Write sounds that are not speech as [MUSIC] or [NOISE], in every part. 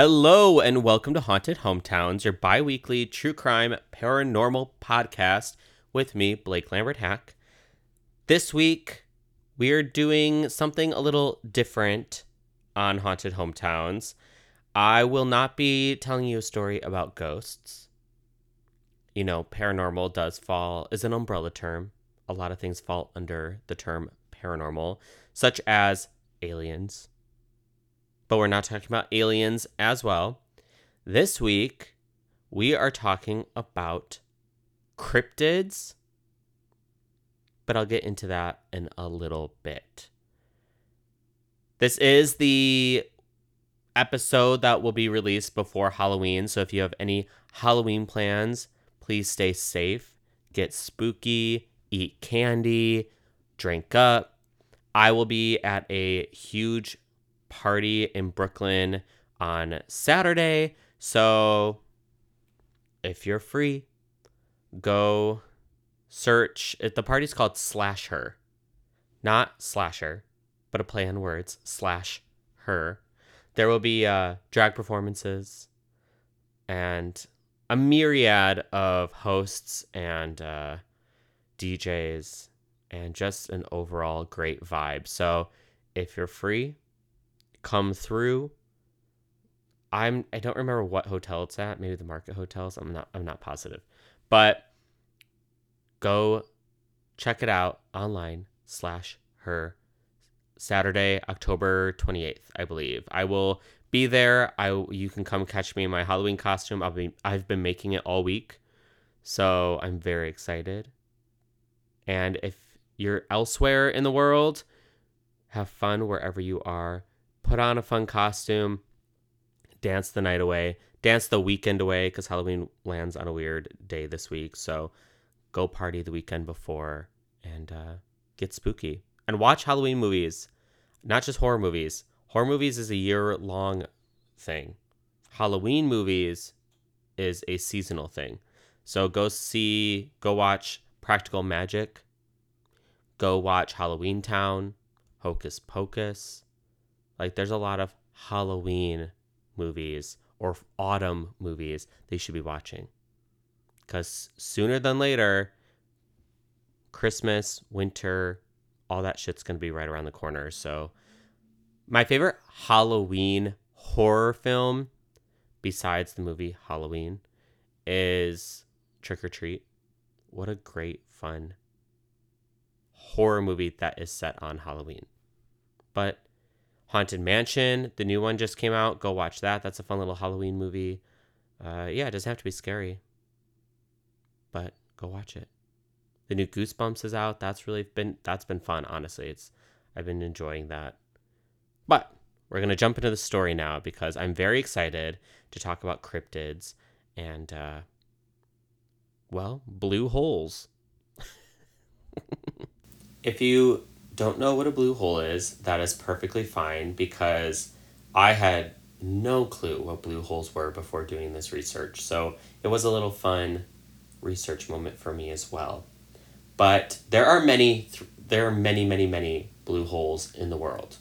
Hello and welcome to Haunted Hometowns, your bi weekly true crime paranormal podcast with me, Blake Lambert Hack. This week, we are doing something a little different on Haunted Hometowns. I will not be telling you a story about ghosts. You know, paranormal does fall, is an umbrella term. A lot of things fall under the term paranormal, such as aliens, but we're not talking about aliens as well. This week, we are talking about cryptids, but I'll get into that in a little bit. This is the episode that will be released before Halloween, so if you have any Halloween plans, please stay safe, get spooky, eat candy, drink up. I will be at a huge party in Brooklyn on Saturday. So if you're free, go search. The party's called Slash Her, not Slasher, but a play on words. Slash Her. There will be uh, drag performances and a myriad of hosts and uh, DJs and just an overall great vibe. So if you're free, come through. I'm I don't remember what hotel it's at. Maybe the Market Hotels. I'm not I'm not positive. But go check it out online slash her Saturday, October 28th, I believe. I will be there. I you can come catch me in my Halloween costume. I'll be I've been making it all week. So I'm very excited. And if you're elsewhere in the world, have fun wherever you are put on a fun costume, dance the night away, dance the weekend away because Halloween lands on a weird day this week. So go party the weekend before and uh, get spooky and watch Halloween movies, not just horror movies. Horror movies is a year long thing. Halloween movies is a seasonal thing. So go see, go watch Practical Magic. Go watch Halloween Town, Hocus Pocus. Like there's a lot of Halloween movies or autumn movies they should be watching. Cuz sooner than later Christmas, winter, all that shit's going to be right around the corner. So my favorite Halloween horror film besides the movie Halloween is Trick or Treat. What a great fun horror movie that is set on Halloween. But Haunted Mansion, the new one just came out. Go watch that. That's a fun little Halloween movie. Uh, yeah, it doesn't have to be scary, but go watch it. The new Goosebumps is out. That's really been that's been fun. Honestly, it's I've been enjoying that. But we're gonna jump into the story now because I'm very excited to talk about cryptids and uh, well, blue holes. [LAUGHS] if you don't know what a blue hole is, that is perfectly fine because I had no clue what blue holes were before doing this research. So it was a little fun research moment for me as well. But there are many there are many many many blue holes in the world.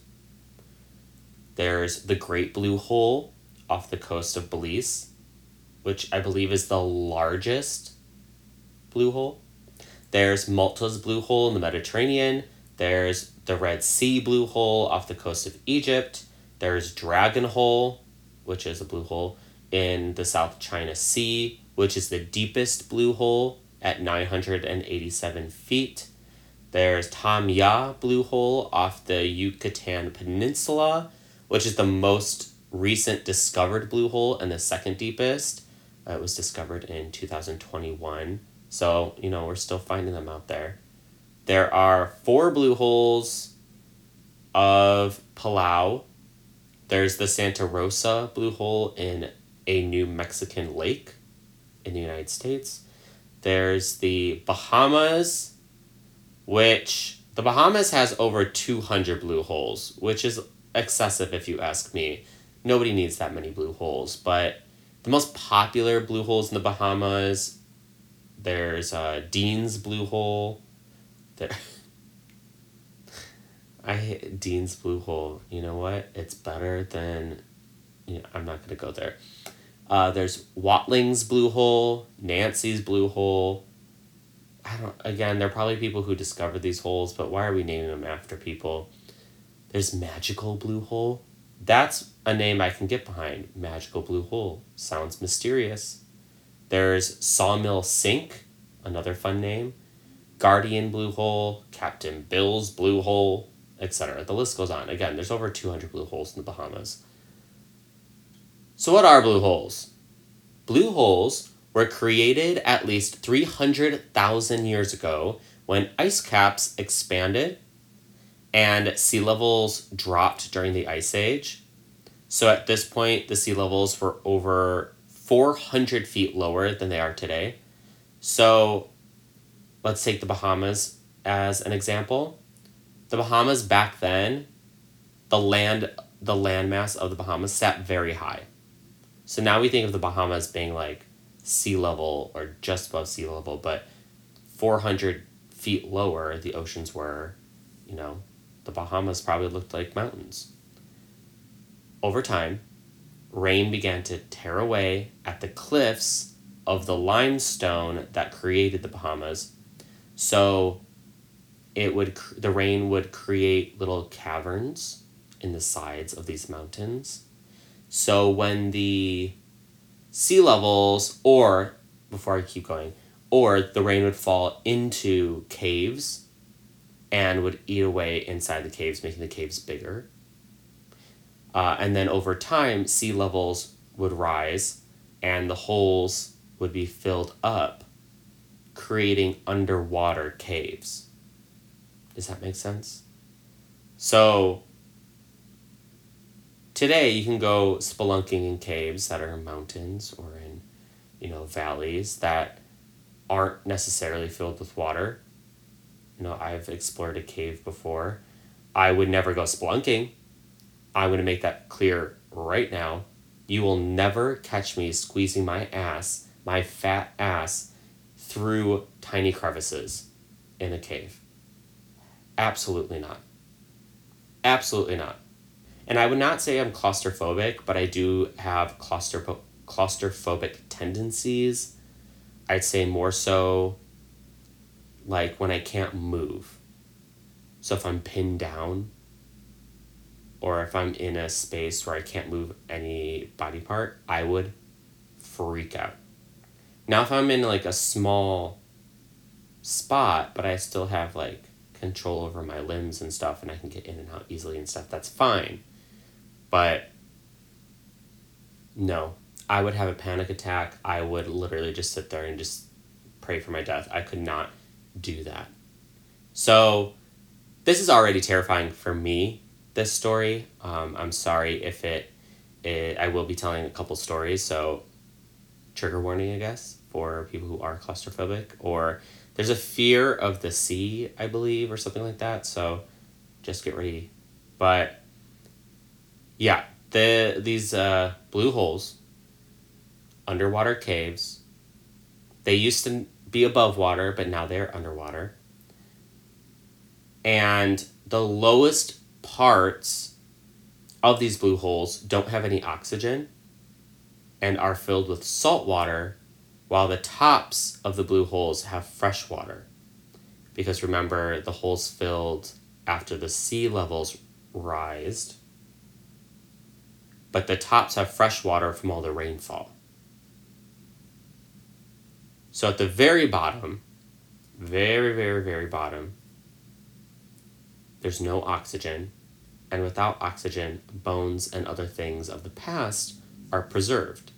There's the Great Blue Hole off the coast of Belize, which I believe is the largest blue hole. There's Malta's Blue Hole in the Mediterranean, there's the Red Sea blue hole off the coast of Egypt. There's Dragon Hole, which is a blue hole in the South China Sea, which is the deepest blue hole at 987 feet. There's Taam Ja' blue hole off the Yucatan Peninsula, which is the most recent discovered blue hole and the second deepest. Uh, it was discovered in 2021. So, you know, we're still finding them out there. There are four blue holes of Palau. There's the Santa Rosa blue hole in a New Mexican lake in the United States. There's the Bahamas, which the Bahamas has over 200 blue holes, which is excessive if you ask me. Nobody needs that many blue holes, but the most popular blue holes in the Bahamas, there's uh, Dean's blue hole, there. I Dean's Blue Hole. You know what? It's better than you know, I'm not going to go there. Uh, there's Watling's blue hole, Nancy's blue hole. I don't. Again, there are probably people who discovered these holes, but why are we naming them after people? There's Magical Blue Hole. That's a name I can get behind. Magical Blue Hole sounds mysterious. There's Sawmill Sink, another fun name. Guardian Blue Hole, Captain Bill's Blue Hole, etc. The list goes on. Again, there's over 200 blue holes in the Bahamas. So, what are blue holes? Blue holes were created at least 300,000 years ago when ice caps expanded and sea levels dropped during the Ice Age. So, at this point, the sea levels were over 400 feet lower than they are today. So, let's take the Bahamas as an example. The Bahamas back then, the land the landmass of the Bahamas sat very high. So now we think of the Bahamas being like sea level or just above sea level, but 400 feet lower the oceans were, you know, the Bahamas probably looked like mountains. Over time, rain began to tear away at the cliffs of the limestone that created the Bahamas. So it would the rain would create little caverns in the sides of these mountains so when the sea levels, or before I keep going, or the rain would fall into caves and would eat away inside the caves, making the caves bigger. Uh, and then over time, sea levels would rise and the holes would be filled up, creating underwater caves. Does that make sense? So today you can go spelunking in caves that are in mountains or in you know valleys that aren't necessarily filled with water you know i've explored a cave before i would never go spelunking i'm going to make that clear right now you will never catch me squeezing my ass my fat ass through tiny crevices in a cave absolutely not absolutely not and I would not say I'm claustrophobic, but I do have claustroph- claustrophobic tendencies. I'd say more so like when I can't move. So if I'm pinned down or if I'm in a space where I can't move any body part, I would freak out. Now if I'm in like a small spot, but I still have like control over my limbs and stuff and I can get in and out easily and stuff, that's fine. But no, I would have a panic attack. I would literally just sit there and just pray for my death. I could not do that. So, this is already terrifying for me, this story. Um, I'm sorry if it, it, I will be telling a couple stories, so trigger warning, I guess, for people who are claustrophobic. Or there's a fear of the sea, I believe, or something like that, so just get ready. But yeah, the these uh, blue holes, underwater caves. They used to be above water, but now they're underwater. And the lowest parts of these blue holes don't have any oxygen and are filled with salt water, while the tops of the blue holes have fresh water. Because remember, the holes filled after the sea levels rised but the tops have fresh water from all the rainfall. So at the very bottom, very, very, very bottom, there's no oxygen, and without oxygen, bones and other things of the past are preserved.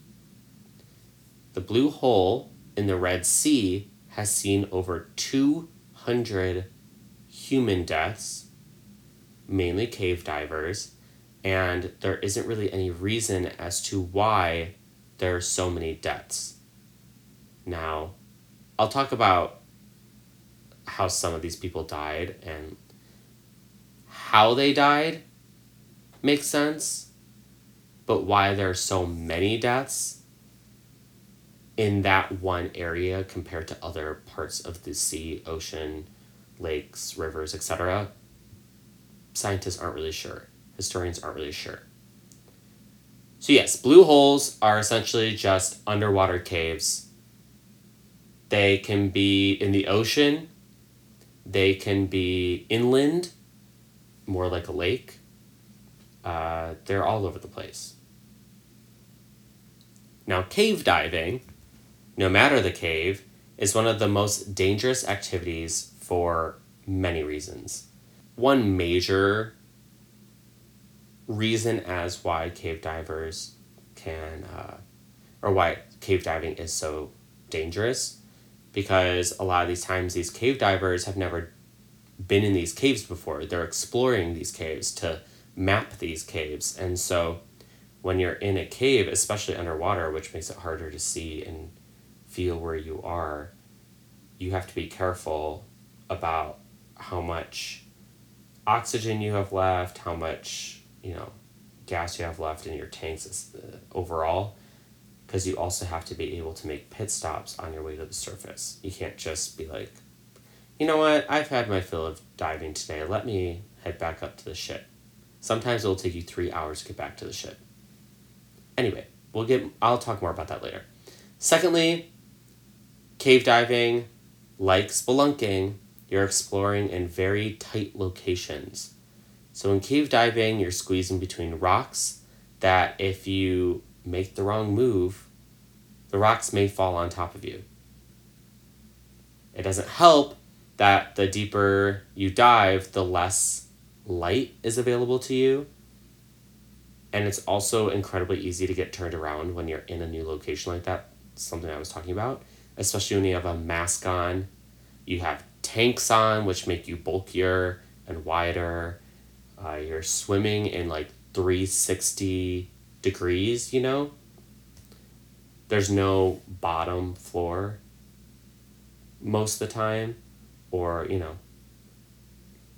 The blue hole in the Red Sea has seen over 200 human deaths, mainly cave divers, and there isn't really any reason as to why there are so many deaths. Now, I'll talk about how some of these people died and how they died makes sense, but why there are so many deaths in that one area compared to other parts of the sea, ocean, lakes, rivers, etc., scientists aren't really sure historians aren't really sure. So, yes, blue holes are essentially just underwater caves. They can be in the ocean, they can be inland, more like a lake. Uh, they're all over the place. Now, cave diving, no matter the cave, is one of the most dangerous activities for many reasons. One major reason as why cave divers can, uh, or why cave diving is so dangerous, because a lot of these times these cave divers have never been in these caves before. They're exploring these caves to map these caves. And so when you're in a cave, especially underwater, which makes it harder to see and feel where you are, you have to be careful about how much oxygen you have left, how much, you know, gas you have left in your tanks overall, because you also have to be able to make pit stops on your way to the surface. You can't just be like, you know what, I've had my fill of diving today, let me head back up to the ship. Sometimes it'll take you three hours to get back to the ship. Anyway, we'll get, I'll talk more about that later. Secondly, cave diving, like spelunking, you're exploring in very tight locations. So in cave diving, you're squeezing between rocks that if you make the wrong move, the rocks may fall on top of you. It doesn't help that the deeper you dive, the less light is available to you. And it's also incredibly easy to get turned around when you're in a new location like that. Something I was talking about, especially when you have a mask on, you have tanks on, which make you bulkier and wider. Uh, you're swimming in like 360 degrees, you know? There's no bottom floor most of the time, or, you know,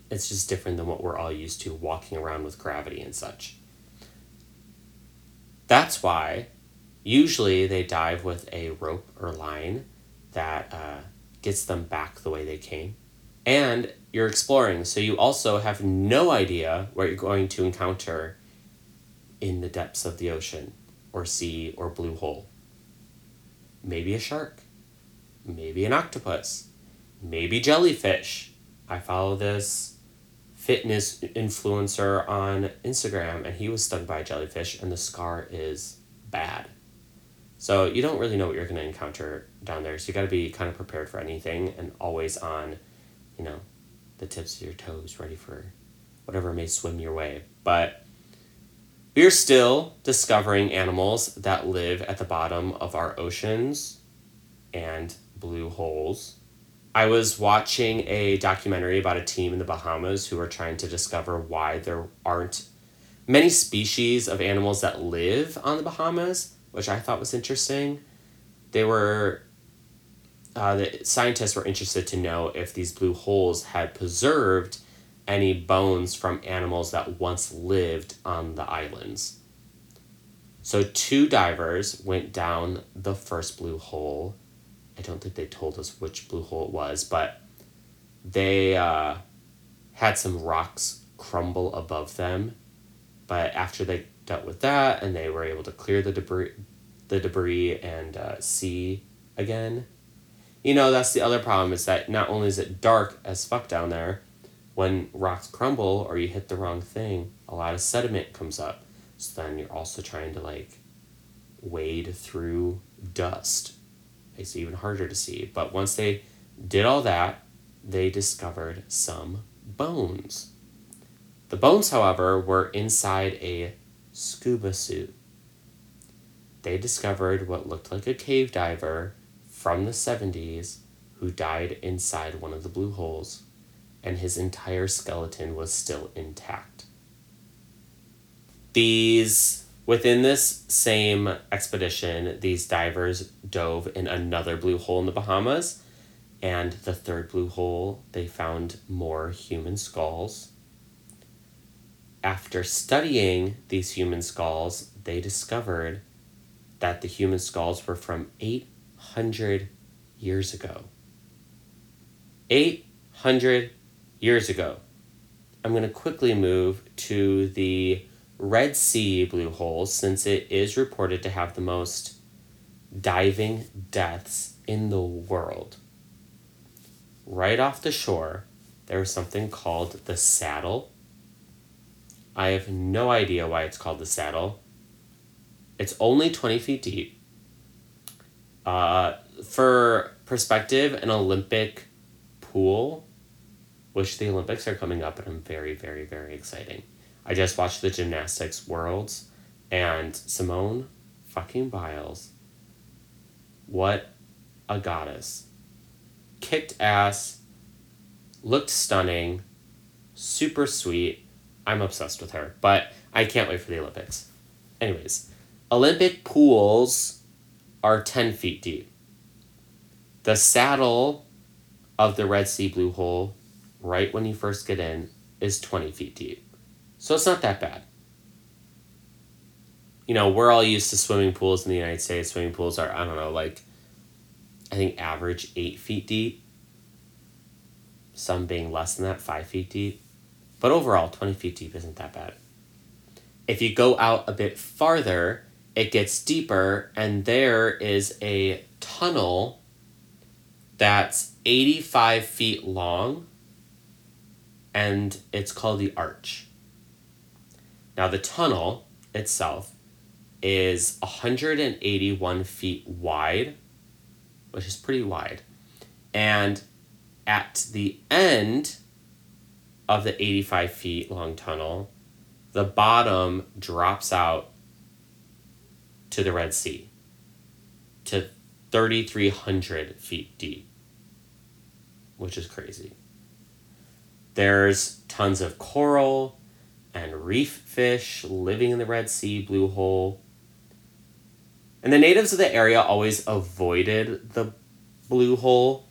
it's just different than what we're all used to walking around with gravity and such. That's why usually they dive with a rope or line that uh, gets them back the way they came. And you're exploring, so you also have no idea what you're going to encounter in the depths of the ocean or sea or blue hole. Maybe a shark, maybe an octopus, maybe jellyfish. I follow this fitness influencer on Instagram and he was stung by a jellyfish and the scar is bad. So you don't really know what you're going to encounter down there. So you got to be kind of prepared for anything and always on, you know, the tips of your toes, ready for whatever may swim your way. But we're still discovering animals that live at the bottom of our oceans and blue holes. I was watching a documentary about a team in the Bahamas who are trying to discover why there aren't many species of animals that live on the Bahamas which I thought was interesting. They were, uh, the scientists were interested to know if these blue holes had preserved any bones from animals that once lived on the islands. So, two divers went down the first blue hole. I don't think they told us which blue hole it was, but they uh, had some rocks crumble above them. But after they dealt with that and they were able to clear the debris the debris and uh, see again. You know that's the other problem is that not only is it dark as fuck down there when rocks crumble or you hit the wrong thing a lot of sediment comes up. So then you're also trying to like wade through dust. It's even harder to see. But once they did all that they discovered some bones. The bones however were inside a scuba suit. They discovered what looked like a cave diver from the 70s who died inside one of the blue holes, and his entire skeleton was still intact. These, within this same expedition, these divers dove in another blue hole in the Bahamas, and the third blue hole, they found more human skulls after studying these human skulls, they discovered that the human skulls were from 800 years ago. 800 years ago. I'm going to quickly move to the Red Sea blue hole, since it is reported to have the most diving deaths in the world, right off the shore, there is something called the saddle. I have no idea why it's called the saddle. It's only 20 feet deep. Uh, for perspective, an Olympic pool, which the Olympics are coming up, and I'm very, very, very exciting. I just watched the gymnastics worlds, and Simone fucking Biles, what a goddess. Kicked ass, looked stunning, super sweet. I'm obsessed with her, but I can't wait for the Olympics. Anyways, Olympic pools are 10 feet deep. The saddle of the Red Sea Blue Hole, right when you first get in, is 20 feet deep. So it's not that bad. You know, we're all used to swimming pools in the United States. Swimming pools are, I don't know, like, I think average eight feet deep. Some being less than that, five feet deep. But overall, 20 feet deep isn't that bad. If you go out a bit farther, it gets deeper, and there is a tunnel that's 85 feet long, and it's called the Arch. Now, the tunnel itself is 181 feet wide, which is pretty wide. And at the end of the 85 feet long tunnel, the bottom drops out to the Red Sea to 3,300 feet deep, which is crazy. There's tons of coral and reef fish living in the Red Sea blue hole. And the natives of the area always avoided the blue hole.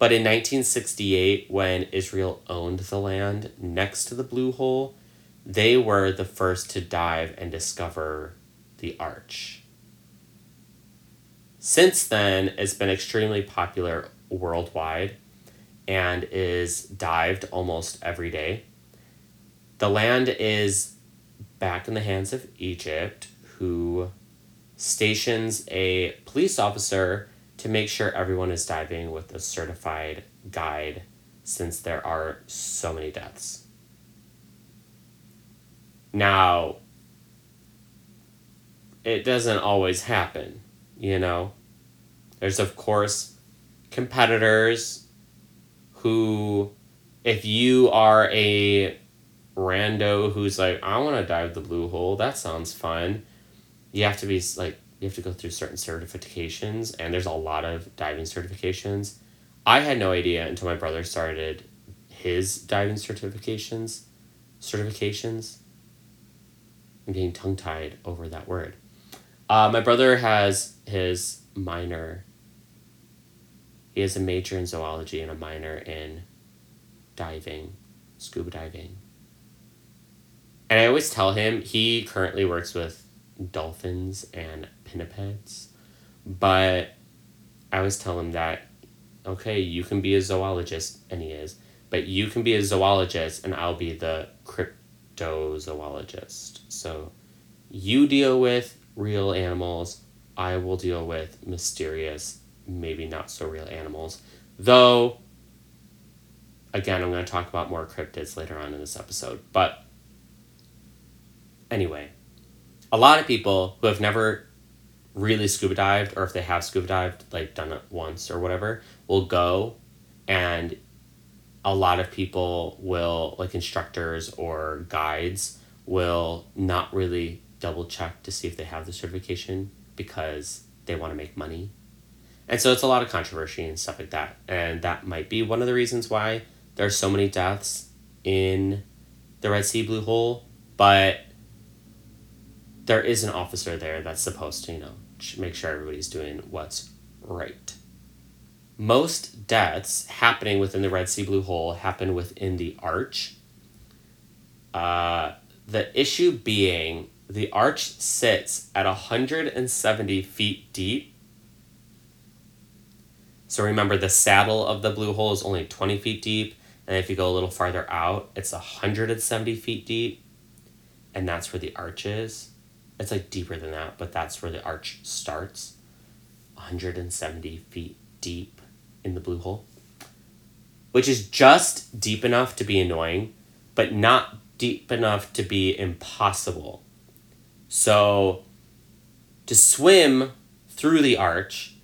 But in 1968, when Israel owned the land next to the blue hole, they were the first to dive and discover the arch. Since then, it's been extremely popular worldwide and is dived almost every day. The land is back in the hands of Egypt, who stations a police officer to make sure everyone is diving with a certified guide since there are so many deaths. Now, it doesn't always happen, you know? There's, of course, competitors who, if you are a rando who's like, I want to dive the blue hole, that sounds fun, you have to be like, you have to go through certain certifications, and there's a lot of diving certifications. I had no idea until my brother started his diving certifications. Certifications. I'm getting tongue tied over that word. Uh, my brother has his minor. He has a major in zoology and a minor in diving, scuba diving. And I always tell him he currently works with dolphins and pinnipeds, but I always tell him that, okay, you can be a zoologist, and he is, but you can be a zoologist, and I'll be the cryptozoologist. So you deal with real animals, I will deal with mysterious, maybe not so real animals. Though, again, I'm going to talk about more cryptids later on in this episode. But anyway, a lot of people who have never really scuba dived, or if they have scuba dived, like done it once or whatever, will go and a lot of people will, like instructors or guides, will not really double check to see if they have the certification because they want to make money. And so it's a lot of controversy and stuff like that. And that might be one of the reasons why there's so many deaths in the Red Sea Blue Hole. But there is an officer there that's supposed to, you know, make sure everybody's doing what's right. Most deaths happening within the Red Sea Blue Hole happen within the arch. Uh, the issue being the arch sits at 170 feet deep. So remember, the saddle of the blue hole is only 20 feet deep, and if you go a little farther out, it's 170 feet deep. and that's where the arch is. It's like deeper than that, but that's where the arch starts. 170 feet deep in the blue hole, which is just deep enough to be annoying, but not deep enough to be impossible. So, to swim through the arch,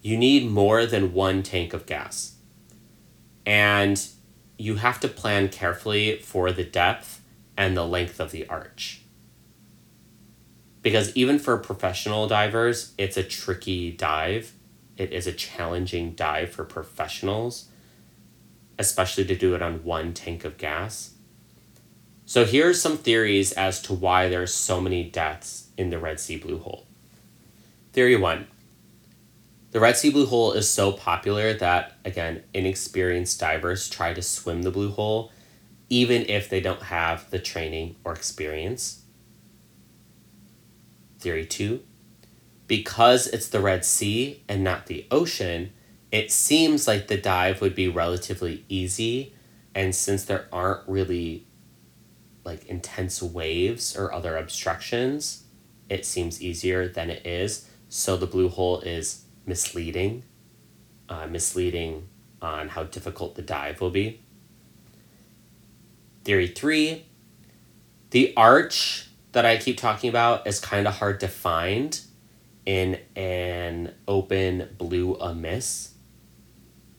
you need more than one tank of gas. And you have to plan carefully for the depth and the length of the arch. Because even for professional divers, it's a tricky dive. It is a challenging dive for professionals, especially to do it on one tank of gas. So here are some theories as to why there's so many deaths in the Red Sea Blue Hole. Theory 1. The Red Sea Blue Hole is so popular that again, inexperienced divers try to swim the blue hole even if they don't have the training or experience. Theory 2. Because it's the Red Sea and not the ocean, it seems like the dive would be relatively easy and since there aren't really like intense waves or other obstructions, it seems easier than it is. So the blue hole is misleading, uh, misleading on how difficult the dive will be. Theory three the arch that I keep talking about is kind of hard to find in an open blue abyss.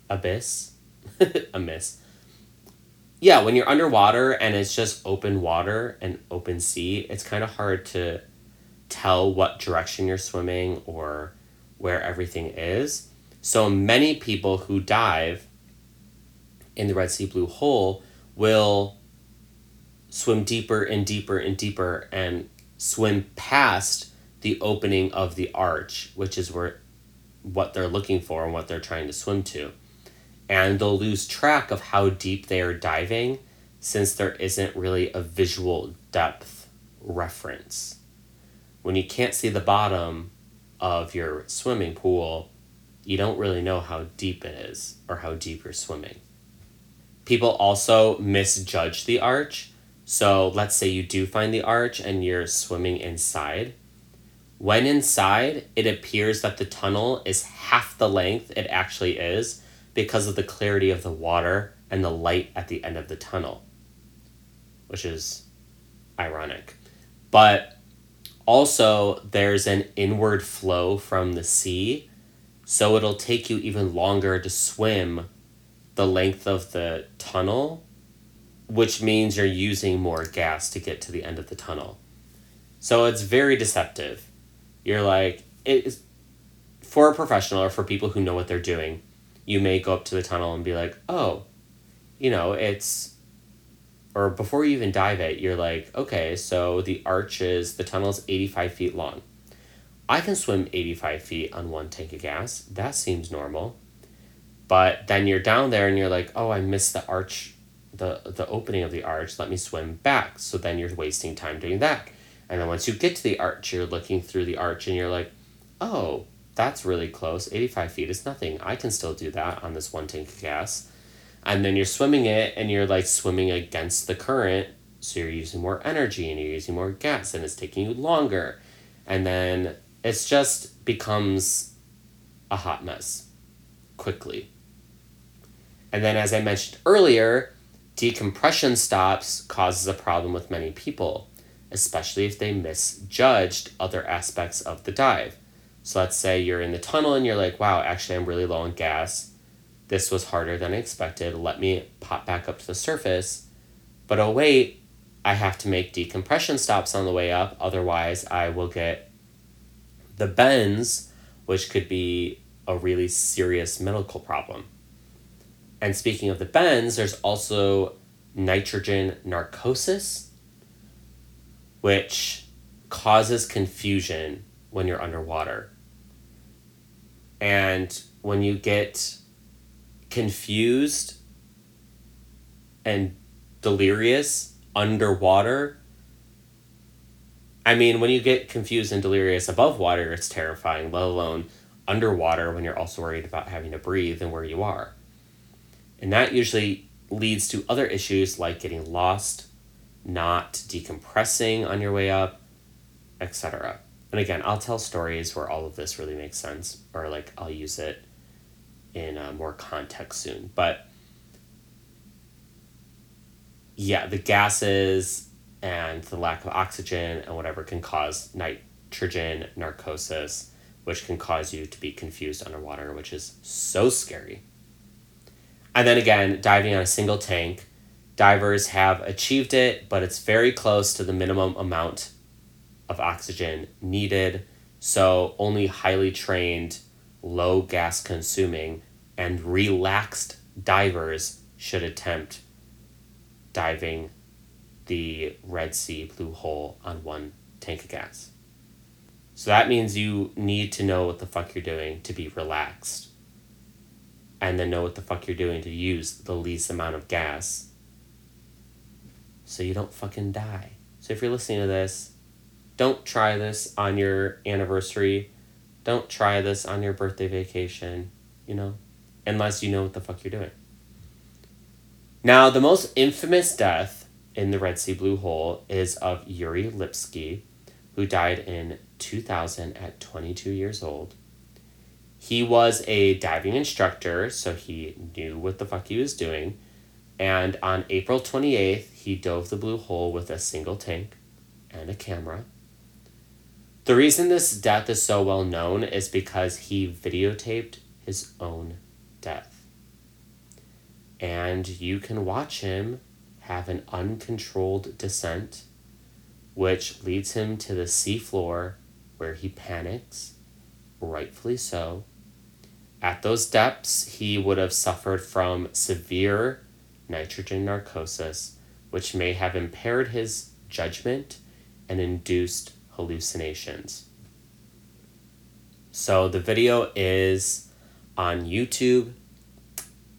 Abyss? [LAUGHS] abyss yeah, when you're underwater and it's just open water and open sea, it's kind of hard to tell what direction you're swimming or where everything is. So many people who dive in the Red Sea Blue Hole will swim deeper and deeper and deeper and swim past the opening of the arch, which is where what they're looking for and what they're trying to swim to and they'll lose track of how deep they are diving since there isn't really a visual depth reference. When you can't see the bottom of your swimming pool, you don't really know how deep it is or how deep you're swimming. People also misjudge the arch. So let's say you do find the arch and you're swimming inside. When inside, it appears that the tunnel is half the length it actually is because of the clarity of the water and the light at the end of the tunnel, which is ironic. But also, there's an inward flow from the sea, so it'll take you even longer to swim the length of the tunnel, which means you're using more gas to get to the end of the tunnel. So it's very deceptive. You're like, it is for a professional or for people who know what they're doing you may go up to the tunnel and be like, oh, you know, it's, or before you even dive it, you're like, okay, so the arch is, the tunnel is 85 feet long. I can swim 85 feet on one tank of gas. That seems normal. But then you're down there and you're like, oh, I missed the arch, the, the opening of the arch. Let me swim back. So then you're wasting time doing that. And then once you get to the arch, you're looking through the arch and you're like, oh, that's really close. 85 feet is nothing. I can still do that on this one tank of gas. And then you're swimming it and you're like swimming against the current. So you're using more energy and you're using more gas and it's taking you longer. And then it's just becomes a hot mess quickly. And then, as I mentioned earlier, decompression stops causes a problem with many people, especially if they misjudged other aspects of the dive. So let's say you're in the tunnel and you're like, wow, actually, I'm really low on gas. This was harder than I expected. Let me pop back up to the surface. But oh, wait, I have to make decompression stops on the way up. Otherwise, I will get the bends, which could be a really serious medical problem. And speaking of the bends, there's also nitrogen narcosis, which causes confusion when you're underwater. And when you get confused and delirious underwater, I mean, when you get confused and delirious above water, it's terrifying, let alone underwater when you're also worried about having to breathe and where you are. And that usually leads to other issues like getting lost, not decompressing on your way up, etc. And again, I'll tell stories where all of this really makes sense, or like I'll use it in uh, more context soon. But yeah, the gases and the lack of oxygen and whatever can cause nitrogen narcosis, which can cause you to be confused underwater, which is so scary. And then again, diving on a single tank, divers have achieved it, but it's very close to the minimum amount of oxygen needed. So only highly trained, low gas consuming, and relaxed divers should attempt diving the Red Sea Blue Hole on one tank of gas. So that means you need to know what the fuck you're doing to be relaxed. And then know what the fuck you're doing to use the least amount of gas so you don't fucking die. So if you're listening to this, don't try this on your anniversary. Don't try this on your birthday vacation, you know, unless you know what the fuck you're doing. Now, the most infamous death in the Red Sea Blue Hole is of Yuri Lipsky, who died in 2000 at 22 years old. He was a diving instructor, so he knew what the fuck he was doing. And on April 28th, he dove the blue hole with a single tank and a camera. The reason this death is so well known is because he videotaped his own death and you can watch him have an uncontrolled descent, which leads him to the seafloor where he panics, rightfully so. At those depths, he would have suffered from severe nitrogen narcosis, which may have impaired his judgment and induced hallucinations. So the video is on YouTube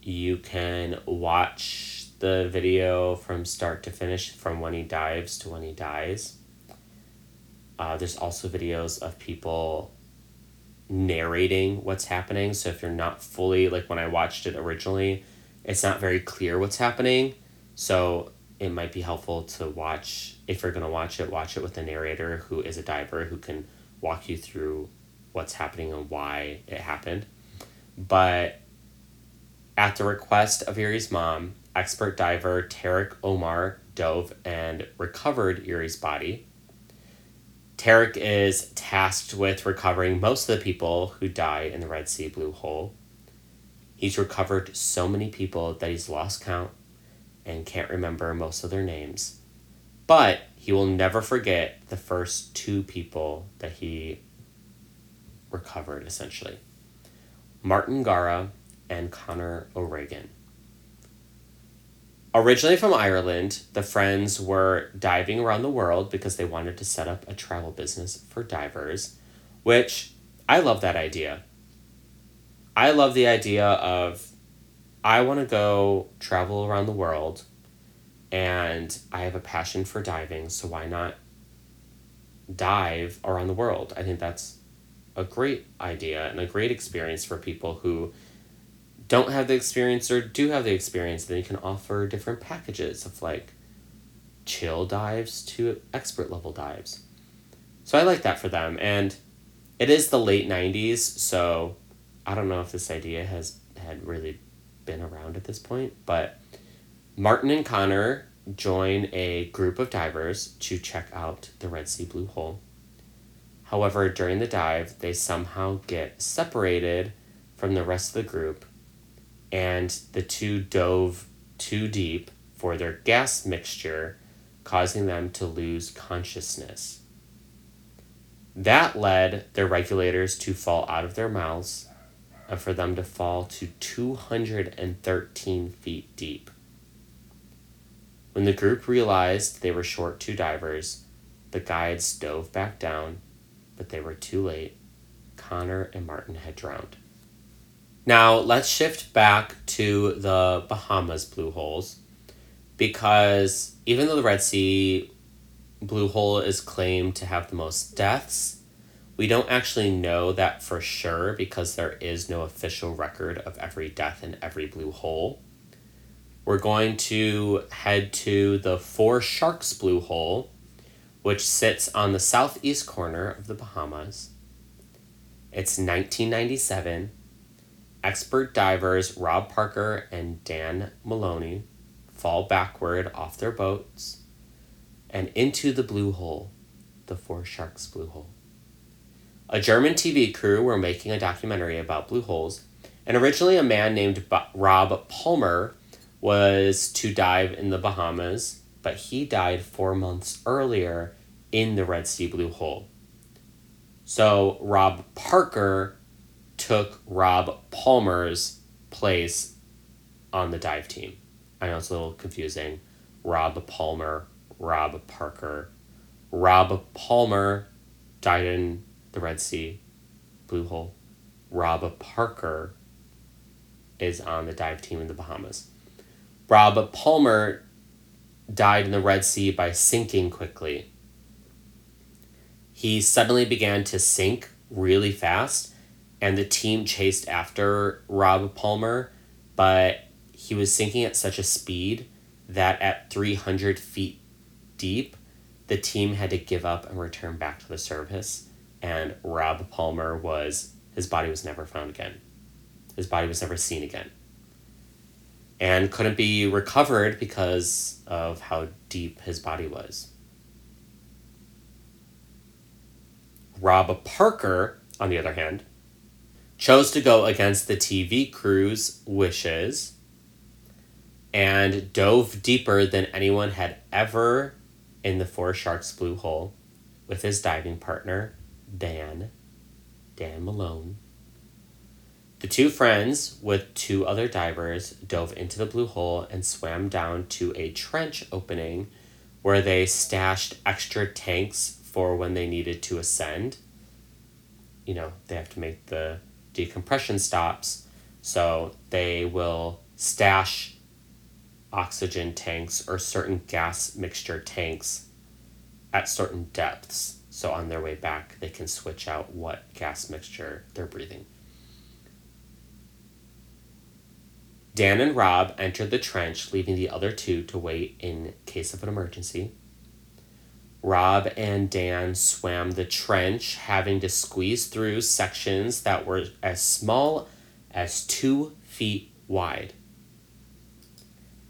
you can watch the video from start to finish, from when he dives to when he dies. Uh, there's also videos of people narrating what's happening. So if you're not fully, like when I watched it originally, it's not very clear what's happening. So it might be helpful to watch, if you're to watch it, watch it with a narrator who is a diver who can walk you through what's happening and why it happened. But at the request of Yuri's mom, expert diver Tarek Omar dove and recovered Yuri's body. Tarek is tasked with recovering most of the people who died in the Red Sea Blue Hole. He's recovered so many people that he's lost count and can't remember most of their names. But he will never forget the first two people that he recovered, essentially Martin Garry and Connor O'Regan. Originally from Ireland, the friends were diving around the world because they wanted to set up a travel business for divers, which I love that idea. I love the idea of I want to go travel around the world and I have a passion for diving, so why not dive around the world? I think that's a great idea and a great experience for people who don't have the experience or do have the experience, then you can offer different packages of like chill dives to expert level dives. So I like that for them. And it is the late 90s, so I don't know if this idea has had really been around at this point, but Martin and Connor join a group of divers to check out the Red Sea Blue Hole. However, during the dive, they somehow get separated from the rest of the group and the two dove too deep for their gas mixture, causing them to lose consciousness. That led their regulators to fall out of their mouths and for them to fall to 213 feet deep. When the group realized they were short two divers, the guides dove back down, but they were too late. Connor and Martin had drowned. Now, let's shift back to the Bahamas blue holes because even though the Red Sea blue hole is claimed to have the most deaths, we don't actually know that for sure because there is no official record of every death in every blue hole. we're going to head to the Four Sharks Blue Hole, which sits on the southeast corner of the Bahamas. It's 1997. Expert divers Rob Parker and Dan Maloney fall backward off their boats and into the blue hole, the Four Sharks Blue Hole. A German TV crew were making a documentary about blue holes, and originally a man named Rob Palmer was to dive in the Bahamas, but he died four months earlier in the Red Sea Blue Hole. So Rob Parker took Rob Palmer's place on the dive team. I know it's a little confusing. Rob Palmer, Rob Parker. Rob Palmer died in the Red Sea, Blue Hole. Rob Parker is on the dive team in the Bahamas. Rob Palmer died in the Red Sea by sinking quickly. He suddenly began to sink really fast, and the team chased after Rob Palmer, but he was sinking at such a speed that at 300 feet deep, the team had to give up and return back to the surface. And Rob Palmer was, his body was never found again. His body was never seen again. And couldn't be recovered because of how deep his body was. Rob Parker, on the other hand, chose to go against the TV crew's wishes and dove deeper than anyone had ever in the Four Sharks Blue Hole with his diving partner, Dan, Dan Malone. The two friends, with two other divers, dove into the blue hole and swam down to a trench opening where they stashed extra tanks for when they needed to ascend. You know, they have to make the decompression stops, so they will stash oxygen tanks or certain gas mixture tanks at certain depths. So on their way back, they can switch out what gas mixture they're breathing. Dan and Rob entered the trench, leaving the other two to wait in case of an emergency. Rob and Dan swam the trench, having to squeeze through sections that were as small as two feet wide.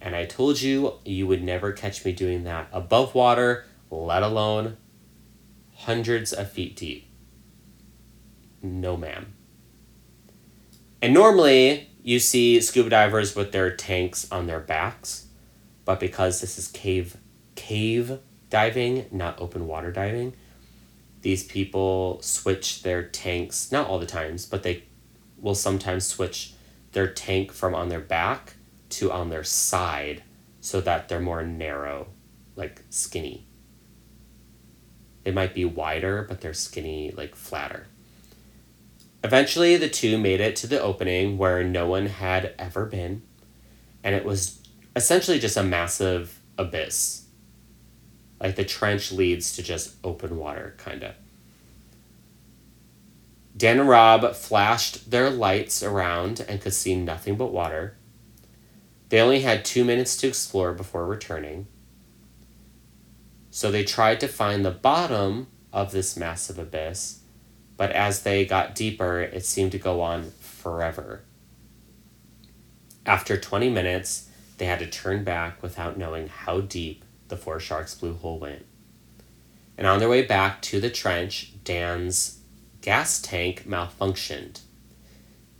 And I told you you would never catch me doing that above water, let alone hundreds of feet deep. No, ma'am. And normally you see scuba divers with their tanks on their backs, but because this is cave cave diving, not open water diving, these people switch their tanks, not all the times, but they will sometimes switch their tank from on their back to on their side so that they're more narrow, like skinny. They might be wider, but they're skinny, like flatter. Eventually, the two made it to the opening where no one had ever been, and it was essentially just a massive abyss. Like the trench leads to just open water, kind of. Dan and Rob flashed their lights around and could see nothing but water. They only had two minutes to explore before returning. So they tried to find the bottom of this massive abyss, but as they got deeper, it seemed to go on forever. After 20 minutes, they had to turn back without knowing how deep the Four Sharks Blue Hole went. And on their way back to the trench, Dan's gas tank malfunctioned,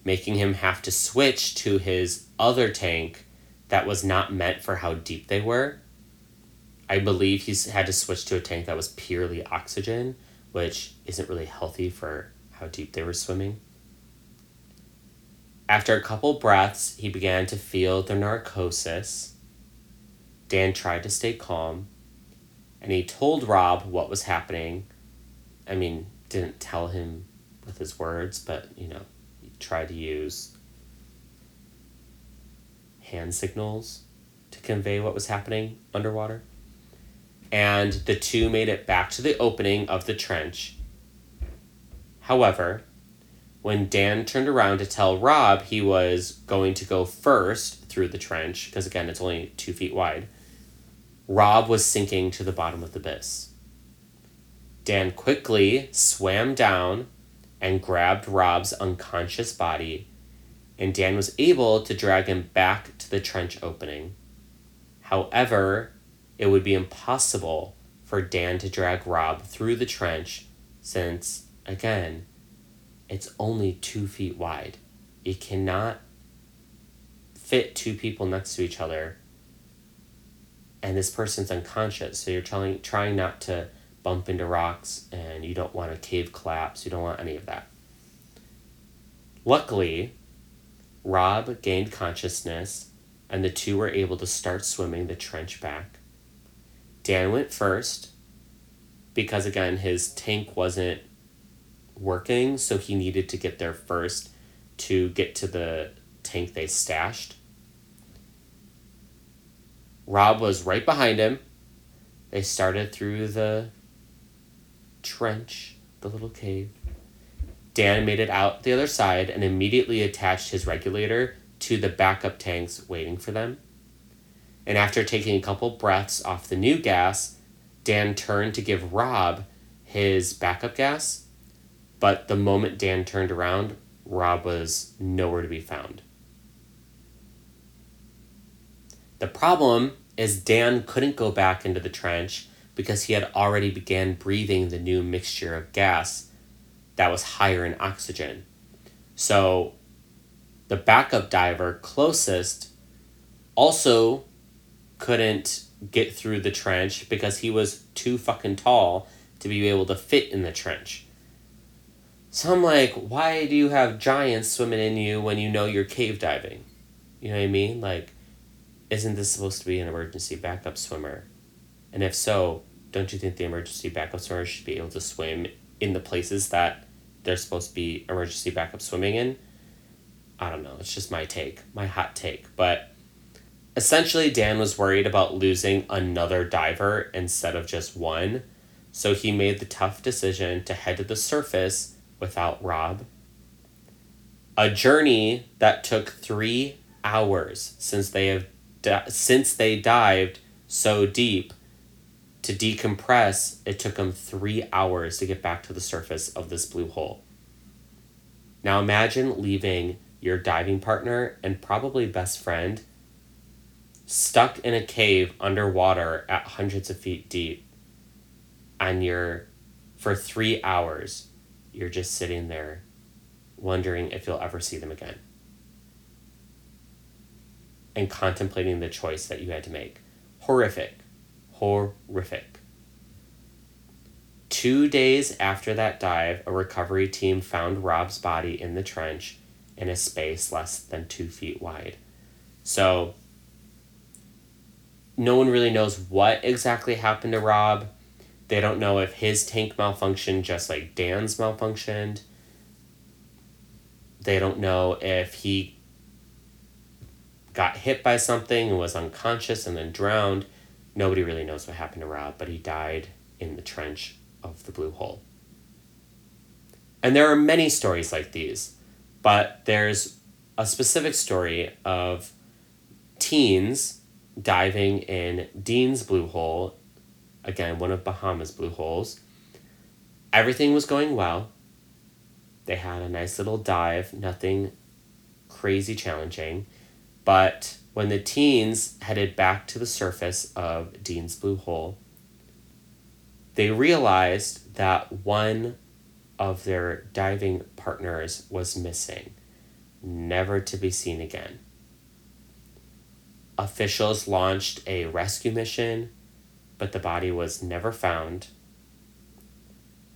making him have to switch to his other tank that was not meant for how deep they were. I believe he's had to switch to a tank that was purely oxygen, which isn't really healthy for how deep they were swimming. After a couple breaths, he began to feel the narcosis. Dan tried to stay calm, and he told Rob what was happening. I mean, didn't tell him with his words, but, you know, he tried to use hand signals to convey what was happening underwater. And the two made it back to the opening of the trench. However, when Dan turned around to tell Rob he was going to go first through the trench, because again, it's only two feet wide, Rob was sinking to the bottom of the abyss. Dan quickly swam down and grabbed Rob's unconscious body, and Dan was able to drag him back to the trench opening. However, it would be impossible for Dan to drag Rob through the trench since, again, it's only two feet wide. You cannot fit two people next to each other and this person's unconscious so you're trying trying not to bump into rocks and you don't want a cave collapse you don't want any of that luckily rob gained consciousness and the two were able to start swimming the trench back dan went first because again his tank wasn't working, so he needed to get there first to get to the tank they stashed. Rob was right behind him. They started through the trench, the little cave. Dan made it out the other side and immediately attached his regulator to the backup tanks waiting for them. And after taking a couple breaths off the new gas, Dan turned to give Rob his backup gas but the moment Dan turned around, Rob was nowhere to be found. The problem is Dan couldn't go back into the trench because he had already began breathing the new mixture of gas that was higher in oxygen. So the backup diver closest also couldn't get through the trench because he was too fucking tall to be able to fit in the trench. So I'm like, why do you have giants swimming in you when you know you're cave diving? You know what I mean? Like, isn't this supposed to be an emergency backup swimmer? And if so, don't you think the emergency backup swimmer should be able to swim in the places that they're supposed to be emergency backup swimming in? I don't know. It's just my take, my hot take. But essentially, Dan was worried about losing another diver instead of just one. So he made the tough decision to head to the surface without Rob. A journey that took three hours since they have di- since they dived so deep to decompress. It took them three hours to get back to the surface of this blue hole. Now imagine leaving your diving partner and probably best friend stuck in a cave underwater at hundreds of feet deep and you're for three hours you're just sitting there wondering if you'll ever see them again and contemplating the choice that you had to make. Horrific. Horrific. Two days after that dive, a recovery team found Rob's body in the trench in a space less than two feet wide. So, no one really knows what exactly happened to Rob. They don't know if his tank malfunctioned just like Dan's malfunctioned. They don't know if he got hit by something and was unconscious and then drowned. Nobody really knows what happened to Rob, but he died in the trench of the blue hole. And there are many stories like these, but there's a specific story of teens diving in Dean's blue hole again, one of Bahamas blue holes. Everything was going well. They had a nice little dive, nothing crazy challenging. But when the teens headed back to the surface of Dean's Blue Hole, they realized that one of their diving partners was missing, never to be seen again. Officials launched a rescue mission but the body was never found.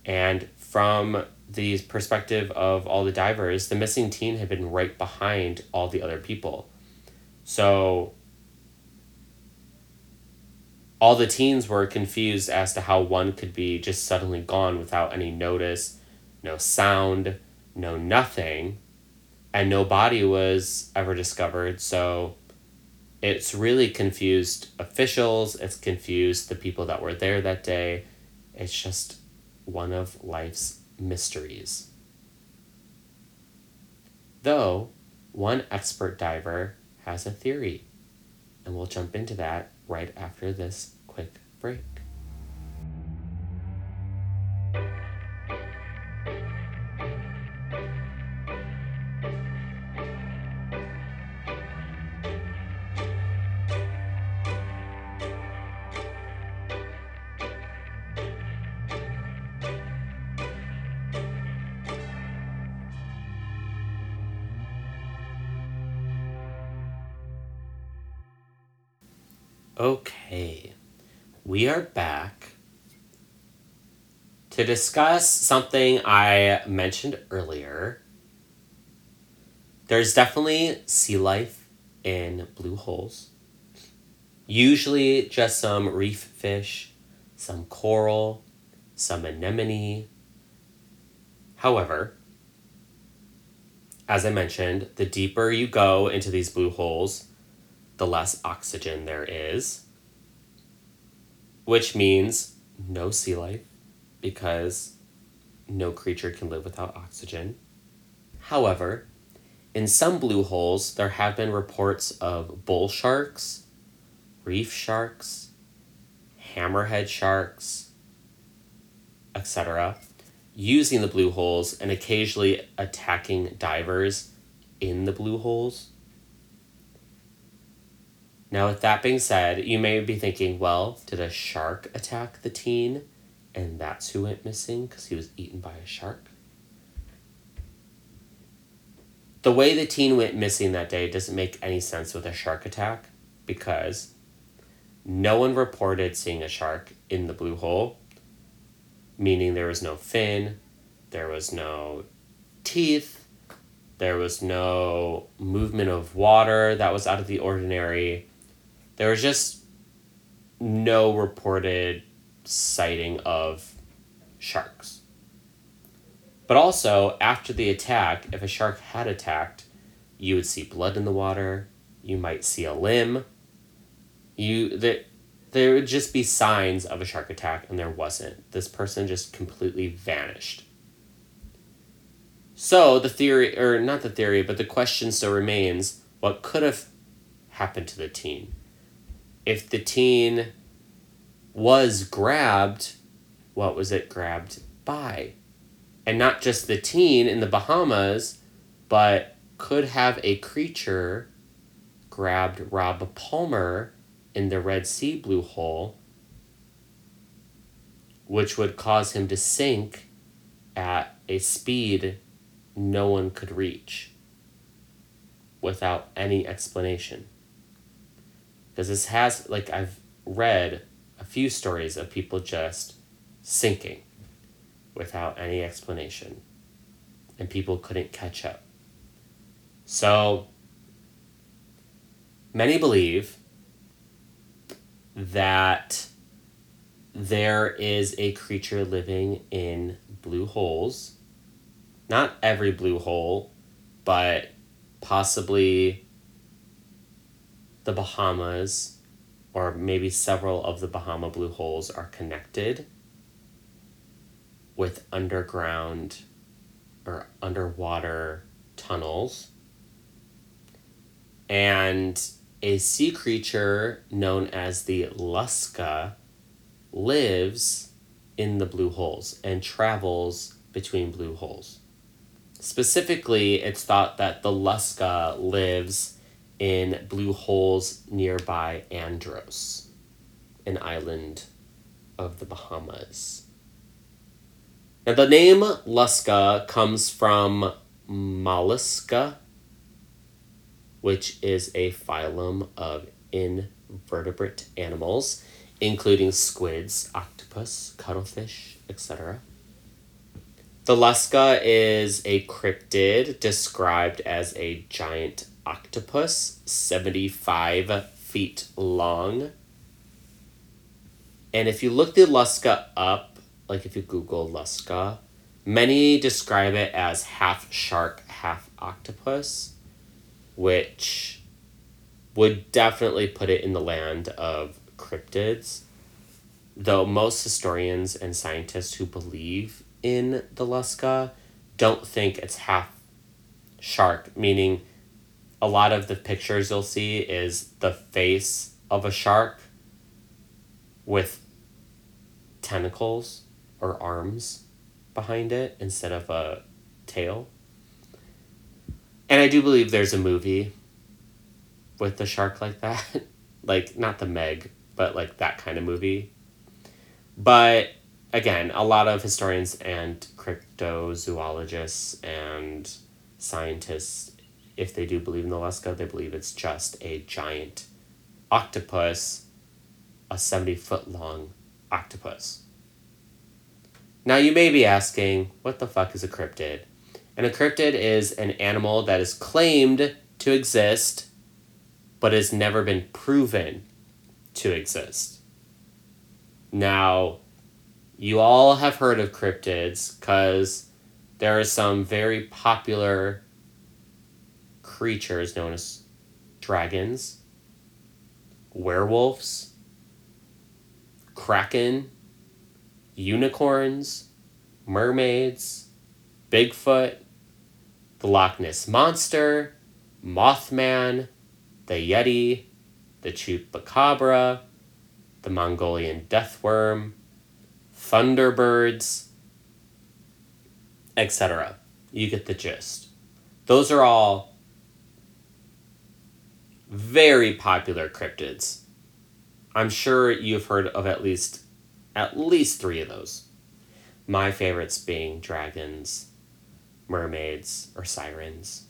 And from the perspective of all the divers, the missing teen had been right behind all the other people. So all the teens were confused as to how one could be just suddenly gone without any notice, no sound, no nothing, and no body was ever discovered. So it's really confused officials, it's confused the people that were there that day. It's just one of life's mysteries. Though, one expert diver has a theory, and we'll jump into that right after this quick break. Are back to discuss something I mentioned earlier. There's definitely sea life in blue holes. Usually just some reef fish, some coral, some anemone. However, as I mentioned, the deeper you go into these blue holes, the less oxygen there is, which means no sea life because no creature can live without oxygen. However, in some blue holes, there have been reports of bull sharks, reef sharks, hammerhead sharks, etc., using the blue holes and occasionally attacking divers in the blue holes. Now, with that being said, you may be thinking, well, did a shark attack the teen and that's who went missing because he was eaten by a shark? The way the teen went missing that day doesn't make any sense with a shark attack because no one reported seeing a shark in the blue hole, meaning there was no fin, there was no teeth, there was no movement of water that was out of the ordinary there was just no reported sighting of sharks. But also, after the attack, if a shark had attacked, you would see blood in the water, you might see a limb. You there, there would just be signs of a shark attack and there wasn't. This person just completely vanished. So the theory or not the theory, but the question still remains, what could have happened to the teen? If the teen was grabbed, what was it grabbed by? And not just the teen in the Bahamas, but could have a creature grabbed Rob Palmer in the Red Sea Blue Hole, which would cause him to sink at a speed no one could reach without any explanation because this has like I've read a few stories of people just sinking without any explanation and people couldn't catch up. So many believe that there is a creature living in blue holes. Not every blue hole, but possibly the Bahamas, or maybe several of the Bahama blue holes, are connected with underground or underwater tunnels. And a sea creature known as the Lusca lives in the blue holes and travels between blue holes. Specifically, it's thought that the Lusca lives in blue holes nearby Andros, an island of the Bahamas. Now, the name Lusca comes from mollusca, which is a phylum of invertebrate animals, including squids, octopus, cuttlefish, etc. The Lusca is a cryptid described as a giant octopus, 75 feet long. And if you look the Lusca up, like if you Google Lusca, many describe it as half shark, half octopus, which would definitely put it in the land of cryptids. Though most historians and scientists who believe in the Lusca don't think it's half shark, meaning a lot of the pictures you'll see is the face of a shark with tentacles or arms behind it instead of a tail. And I do believe there's a movie with the shark like that. [LAUGHS] like, not the Meg, but like that kind of movie. But again, a lot of historians and cryptozoologists and scientists, if they do believe in the Lusca, they believe it's just a giant octopus, a 70 foot long octopus. Now, you may be asking, what the fuck is a cryptid? And a cryptid is an animal that is claimed to exist, but has never been proven to exist. Now, you all have heard of cryptids because there are some very popular creatures known as dragons, werewolves, kraken, unicorns, mermaids, Bigfoot, the Loch Ness Monster, Mothman, the Yeti, the Chupacabra, the Mongolian Deathworm, Thunderbirds, etc. You get the gist. Those are all very popular cryptids. I'm sure you've heard of at least at least 3 of those. My favorites being dragons, mermaids, or sirens.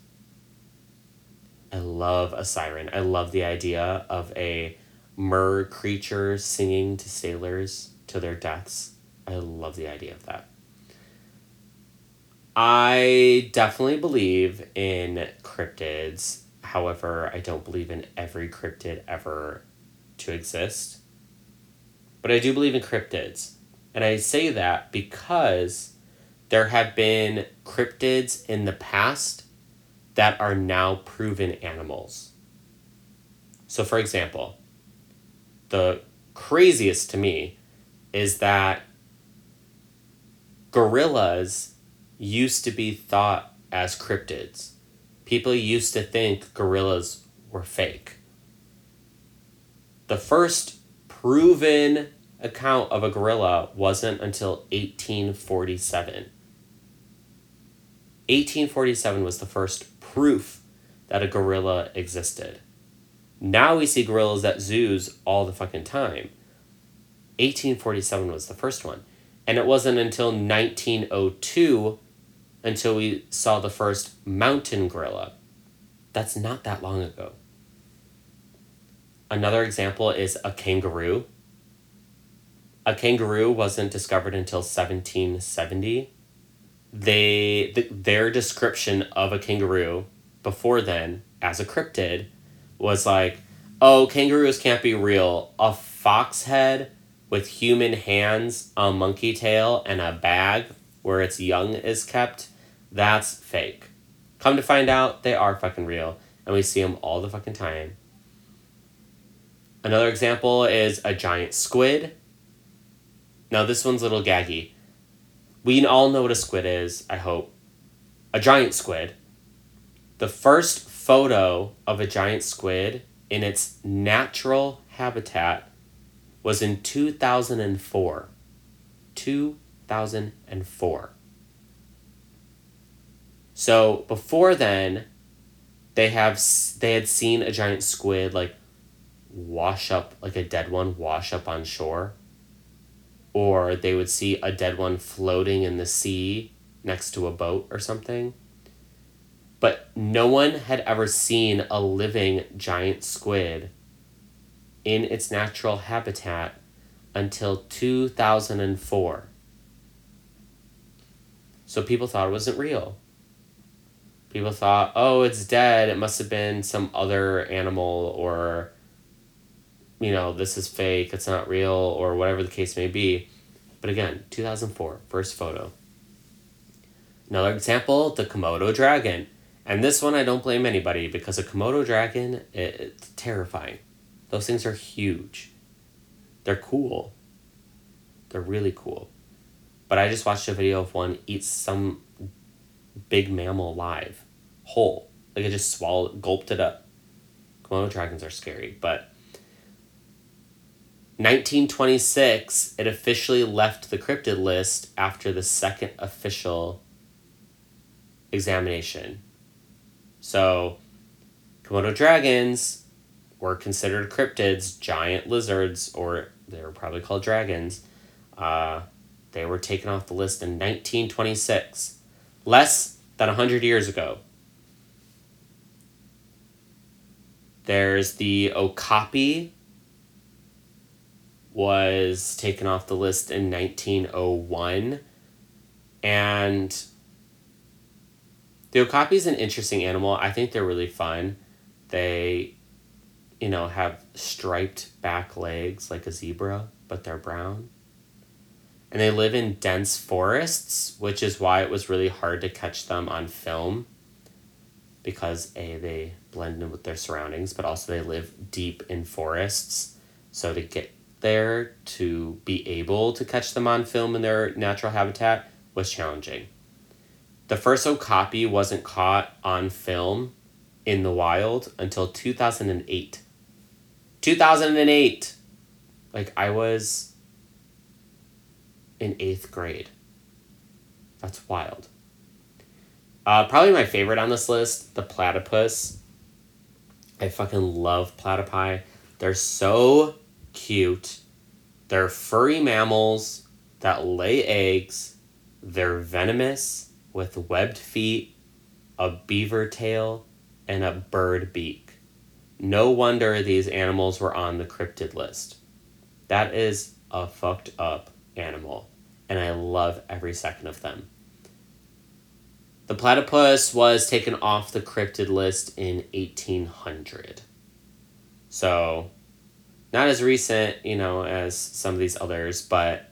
I love a siren. I love the idea of a mer creature singing to sailors to their deaths. I love the idea of that. I definitely believe in cryptids. However, I don't believe in every cryptid ever to exist. But I do believe in cryptids. And I say that because there have been cryptids in the past that are now proven animals. So, for example, the craziest to me is that gorillas used to be thought as cryptids. People used to think gorillas were fake. The first proven account of a gorilla wasn't until 1847. 1847 was the first proof that a gorilla existed. Now we see gorillas at zoos all the fucking time. 1847 was the first one. And it wasn't until 1902 until we saw the first mountain gorilla. That's not that long ago. Another example is a kangaroo. A kangaroo wasn't discovered until 1770. They the, their description of a kangaroo before then as a cryptid was like, "Oh, kangaroos can't be real. A fox head with human hands, a monkey tail, and a bag where its young is kept, that's fake. Come to find out, they are fucking real, and we see them all the fucking time. Another example is a giant squid. Now, this one's a little gaggy. We all know what a squid is, I hope. A giant squid. The first photo of a giant squid in its natural habitat was in 2004. 2004. So before then, they have they had seen a giant squid like wash up like a dead one wash up on shore or they would see a dead one floating in the sea next to a boat or something but no one had ever seen a living giant squid in its natural habitat until 2004. So people thought it wasn't real. People thought, oh, it's dead. It must have been some other animal, or, you know, this is fake. It's not real, or whatever the case may be. But again, 2004, first photo. Another example the Komodo dragon. And this one, I don't blame anybody because a Komodo dragon, it, it's terrifying. Those things are huge. They're cool. They're really cool. But I just watched a video of one eat some big mammal alive, whole. Like it just swallowed, gulped it up. Komodo dragons are scary, but 1926, it officially left the cryptid list after the second official examination. So, Komodo dragons were considered cryptids, giant lizards, or they were probably called dragons. Uh, they were taken off the list in 1926, less than 100 years ago. There's the okapi, was taken off the list in 1901. And the okapi is an interesting animal. I think they're really fun. They, you know, have striped back legs like a zebra, but they're brown. And they live in dense forests, which is why it was really hard to catch them on film. Because A, they blend in with their surroundings, but also they live deep in forests. So to get there to be able to catch them on film in their natural habitat was challenging. The first okapi wasn't caught on film in the wild until 2008. 2008! Like, I was in eighth grade. That's wild. Uh, probably my favorite on this list, the platypus. I fucking love platypi. They're so cute. They're furry mammals that lay eggs. They're venomous with webbed feet, a beaver tail, and a bird beak. No wonder these animals were on the cryptid list. That is a fucked up animal, and I love every second of them. The platypus was taken off the cryptid list in 1800. So not as recent, you know, as some of these others, but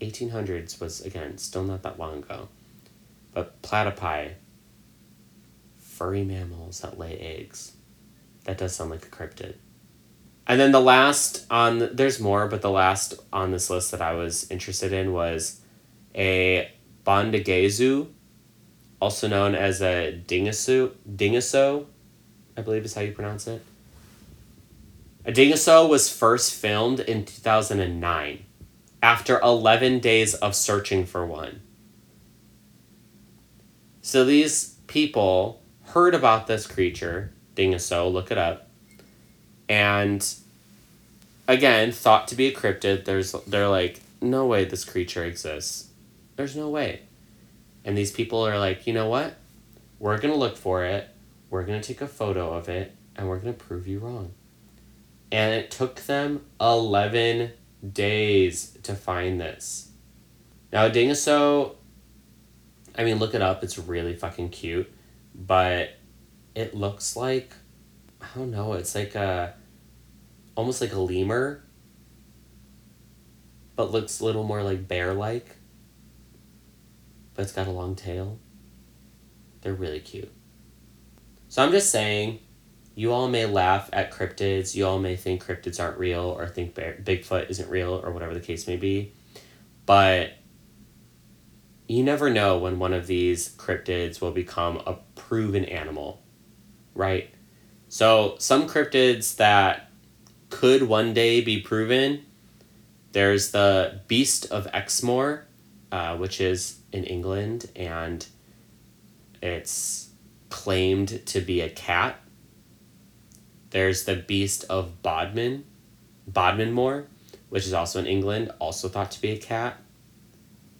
1800s was again still not that long ago. But platypi, furry mammals that lay eggs. That does sound like a cryptid. And then the last on there's more, but the last on this list that I was interested in was a bondegezou, also known as a dingiso, dingiso, I believe is how you pronounce it. A dingosaur was first filmed in 2009 after 11 days of searching for one. So these people heard about this creature, dingosaur, look it up, and again, thought to be a cryptid. There's they're like, no way this creature exists. There's no way. And these people are like, you know what? We're gonna look for it, we're gonna take a photo of it, and we're gonna prove you wrong and it took them 11 days to find this. Now, Dingiso, I mean, look it up, it's really fucking cute, but it looks like, I don't know, it's like a, almost like a lemur, but looks a little more like bear like, but it's got a long tail. They're really cute. So I'm just saying, you all may laugh at cryptids. You all may think cryptids aren't real or think Bear- Bigfoot isn't real or whatever the case may be. But you never know when one of these cryptids will become a proven animal, right? So, some cryptids that could one day be proven there's the Beast of Exmoor, uh, which is in England, and it's claimed to be a cat there's the Beast of Bodmin, Bodminmore, which is also in England, also thought to be a cat.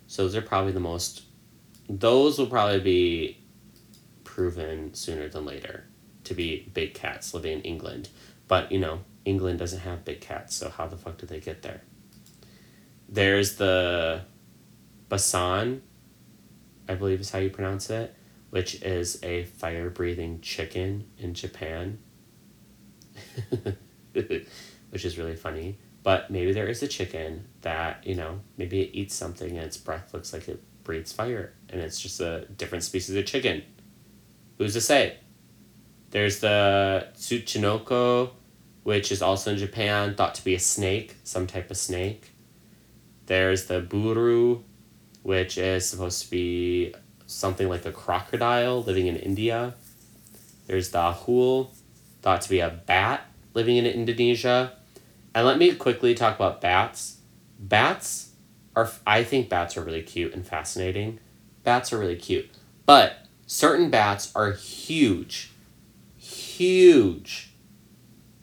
So those are probably the most. Those will probably be proven sooner than later to be big cats living in England. But, you know, England doesn't have big cats, so how the fuck did they get there? There's the Basan, I believe is how you pronounce it, which is a fire breathing chicken in Japan. [LAUGHS] which is really funny. But maybe there is a chicken that, you know, maybe it eats something and its breath looks like it breathes fire and it's just a different species of chicken. Who's to say? There's the Tsuchinoko, which is also in Japan, thought to be a snake, some type of snake. There's the Buru, which is supposed to be something like a crocodile living in India. There's the Ahool, thought to be a bat living in Indonesia. And let me quickly talk about bats. Bats are, I think bats are really cute and fascinating. Bats are really cute. But certain bats are huge. Huge.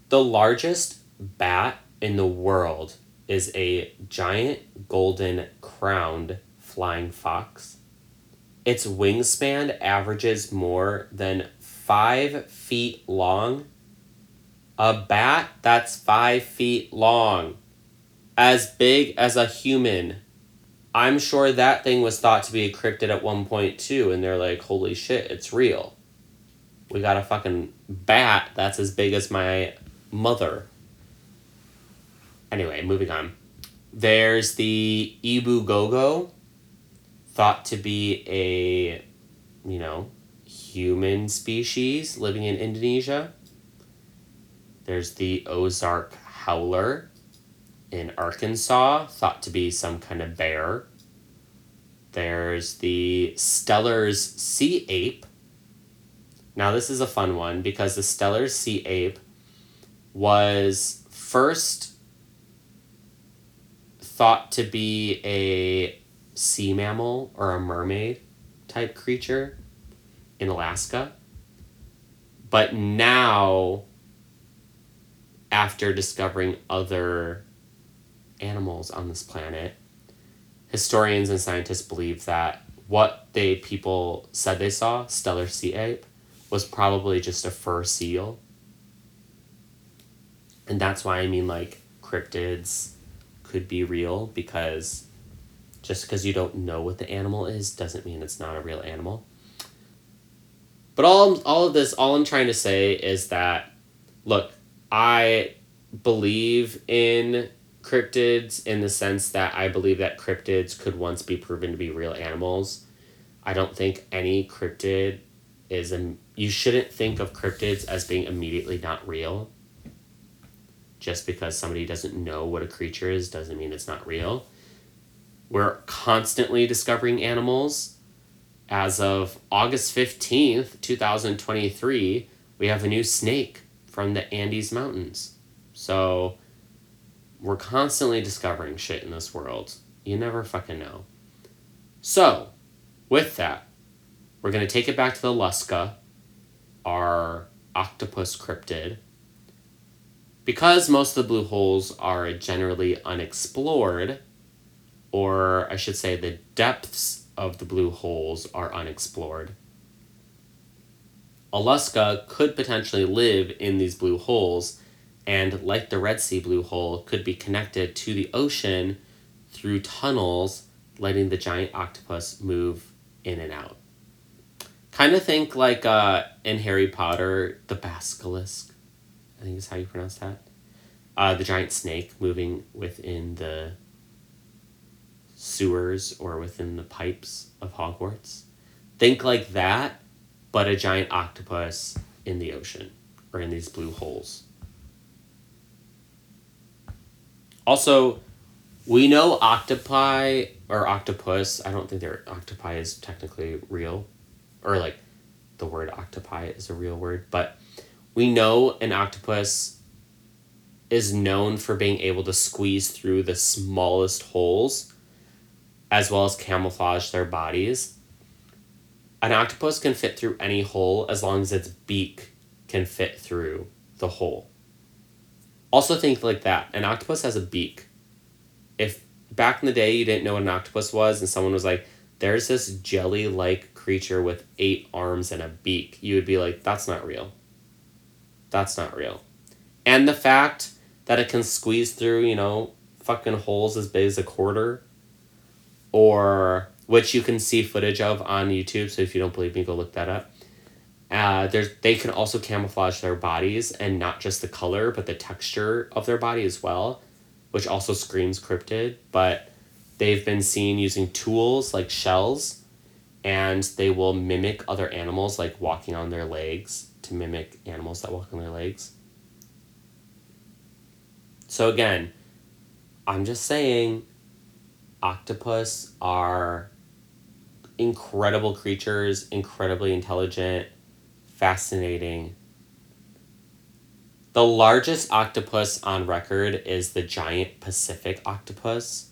The largest bat in the world is a giant golden crowned flying fox. Its wingspan averages more than five feet long. A bat that's five feet long, as big as a human. I'm sure that thing was thought to be a cryptid at one point too, and they're like, holy shit, it's real. We got a fucking bat that's as big as my mother. Anyway, moving on. There's the Ebu Gogo, thought to be a, you know, human species living in Indonesia. There's the Ozark Howler in Arkansas, thought to be some kind of bear. There's the Steller's sea ape. Now, this is a fun one because the Steller sea ape was first thought to be a sea mammal or a mermaid type creature in Alaska. But now, after discovering other animals on this planet, historians and scientists believe that what they people said they saw, Steller sea ape, was probably just a fur seal. And that's why I mean like cryptids could be real because just because you don't know what the animal is doesn't mean it's not a real animal. But all all of this, all I'm trying to say is that, look, I believe in cryptids in the sense that I believe that cryptids could once be proven to be real animals. I don't think any cryptid is a. You shouldn't think of cryptids as being immediately not real. Just because somebody doesn't know what a creature is doesn't mean it's not real. We're constantly discovering animals. As of August 15th, 2023, we have a new snake from the Andes Mountains. So we're constantly discovering shit in this world. You never fucking know. So, with that, we're going to take it back to the Lusca, our octopus cryptid. Because most of the blue holes are generally unexplored, or I should say, the depths of the blue holes are unexplored. a Lusca could potentially live in these blue holes, and like the Red Sea blue hole, could be connected to the ocean through tunnels, letting the giant octopus move in and out. Kind of think like uh, in Harry Potter, the basilisk, I think is how you pronounce that. Uh, the giant snake moving within the sewers or within the pipes of Hogwarts. Think like that, but a giant octopus in the ocean or in these blue holes. Also, we know octopi or octopus, I don't think they're octopi is technically real or like the word octopi is a real word, but we know an octopus is known for being able to squeeze through the smallest holes as well as camouflage their bodies. An octopus can fit through any hole as long as its beak can fit through the hole. Also, think like that an octopus has a beak. If back in the day you didn't know what an octopus was and someone was like, there's this jelly like creature with eight arms and a beak, you would be like, that's not real. That's not real. And the fact that it can squeeze through, you know, fucking holes as big as a quarter or which you can see footage of on YouTube. So if you don't believe me, go look that up. Uh, there's they can also camouflage their bodies and not just the color, but the texture of their body as well, which also screams cryptid. But they've been seen using tools like shells, and they will mimic other animals, like walking on their legs, to mimic animals that walk on their legs. So again, I'm just saying octopus are incredible creatures, incredibly intelligent, fascinating. The largest octopus on record is the giant Pacific octopus.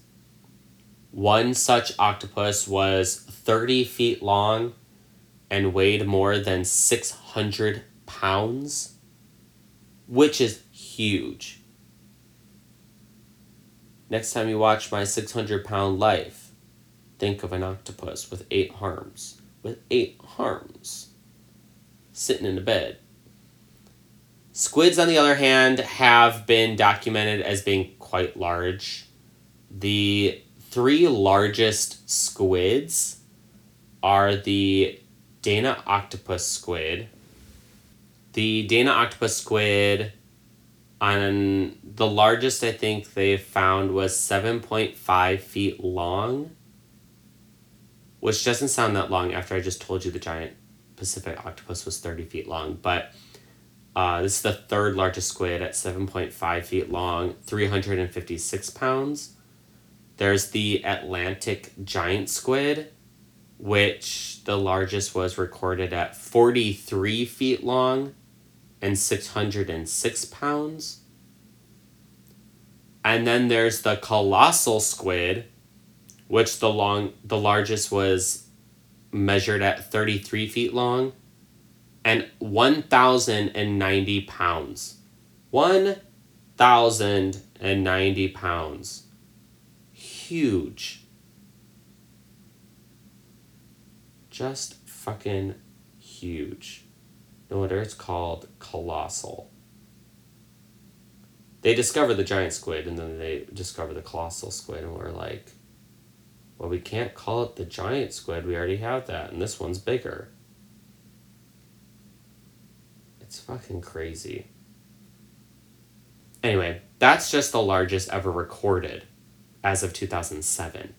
One such octopus was 30 feet long and weighed more than 600 pounds, which is huge. Next time you watch my 600 pound life, think of an octopus with eight arms. With eight arms. Sitting in a bed. Squids, on the other hand, have been documented as being quite large. The three largest squids are the Dana octopus squid. The Dana octopus squid on the largest I think they found was 7.5 feet long, which doesn't sound that long after I just told you the giant Pacific octopus was 30 feet long. But uh, this is the third largest squid at 7.5 feet long, 356 pounds. There's the Atlantic giant squid, which the largest was recorded at 43 feet long and 606 pounds. And then there's the colossal squid, which the long the largest was measured at 33 feet long and 1090 pounds. 1090 pounds. Huge. Just fucking huge. No wonder it's called colossal. They discover the giant squid and then they discover the colossal squid, and we're like, well, we can't call it the giant squid. We already have that, and this one's bigger. It's fucking crazy. Anyway, that's just the largest ever recorded as of 2007.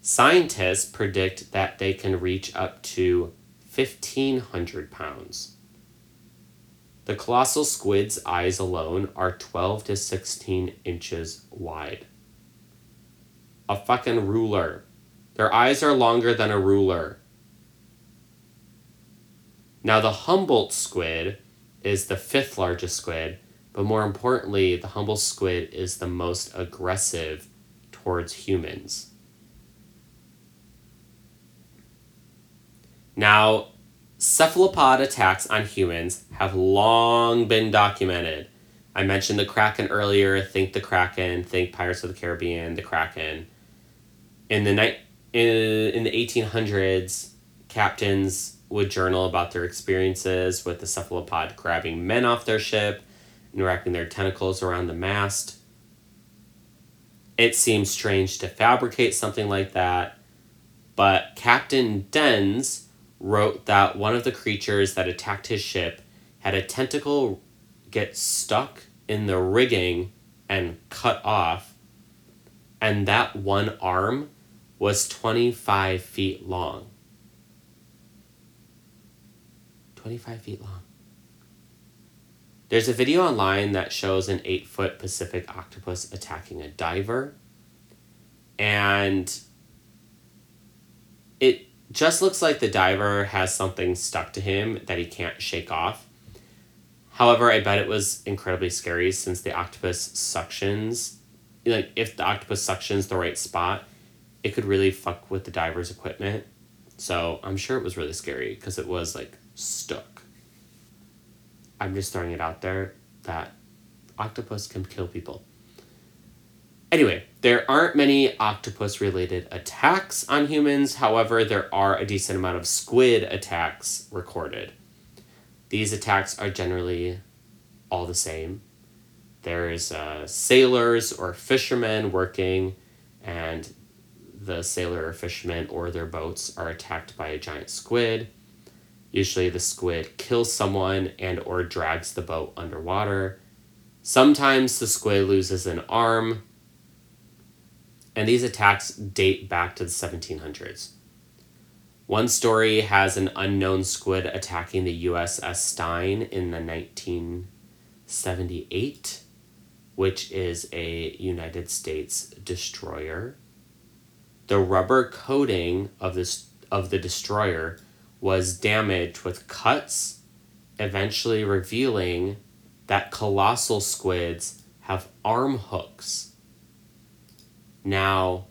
Scientists predict that they can reach up to 1,500 pounds. The colossal squid's eyes alone are 12 to 16 inches wide. A fucking ruler. Their eyes are longer than a ruler. Now, the Humboldt squid is the fifth largest squid, but more importantly, the Humboldt squid is the most aggressive towards humans. Now, cephalopod attacks on humans have long been documented. I mentioned the Kraken earlier. Think the Kraken. Think Pirates of the Caribbean. The Kraken. In the night in, in the eighteen hundreds, captains would journal about their experiences with the cephalopod grabbing men off their ship and wrapping their tentacles around the mast. It seems strange to fabricate something like that, but Captain Dens wrote that one of the creatures that attacked his ship had a tentacle get stuck in the rigging and cut off, and that one arm was 25 feet long. 25 feet long. There's a video online that shows an eight foot Pacific octopus attacking a diver. And it just looks like the diver has something stuck to him that he can't shake off. However, I bet it was incredibly scary since the octopus suctions. Like, if the octopus suctions the right spot, it could really fuck with the diver's equipment. So I'm sure it was really scary because it was like stuck. I'm just throwing it out there that octopus can kill people. Anyway, there aren't many octopus related attacks on humans, however, there are a decent amount of squid attacks recorded. These attacks are generally all the same. There's uh, sailors or fishermen working, and the sailor or fisherman or their boats are attacked by a giant squid. Usually the squid kills someone and or drags the boat underwater. Sometimes the squid loses an arm and these attacks date back to the 1700s. One story has an unknown squid attacking the USS Stein in the 1978, which is a United States destroyer. The rubber coating of this of the destroyer was damaged with cuts, eventually revealing that colossal squids have arm hooks. Now,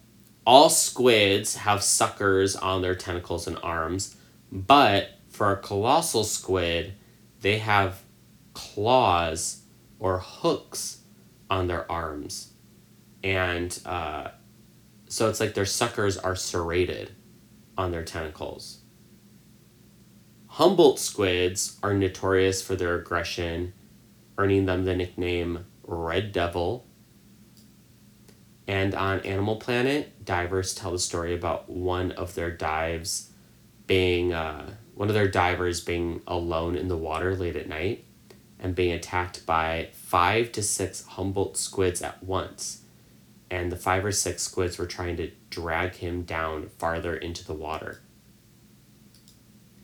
all squids have suckers on their tentacles and arms, but for a colossal squid, they have claws or hooks on their arms. And uh, so it's like their suckers are serrated on their tentacles. Humboldt squids are notorious for their aggression, earning them the nickname Red Devil. And on Animal Planet, divers tell the story about one of their dives being, uh, one of their divers being alone in the water late at night and being attacked by five to six Humboldt squids at once. And the five or six squids were trying to drag him down farther into the water.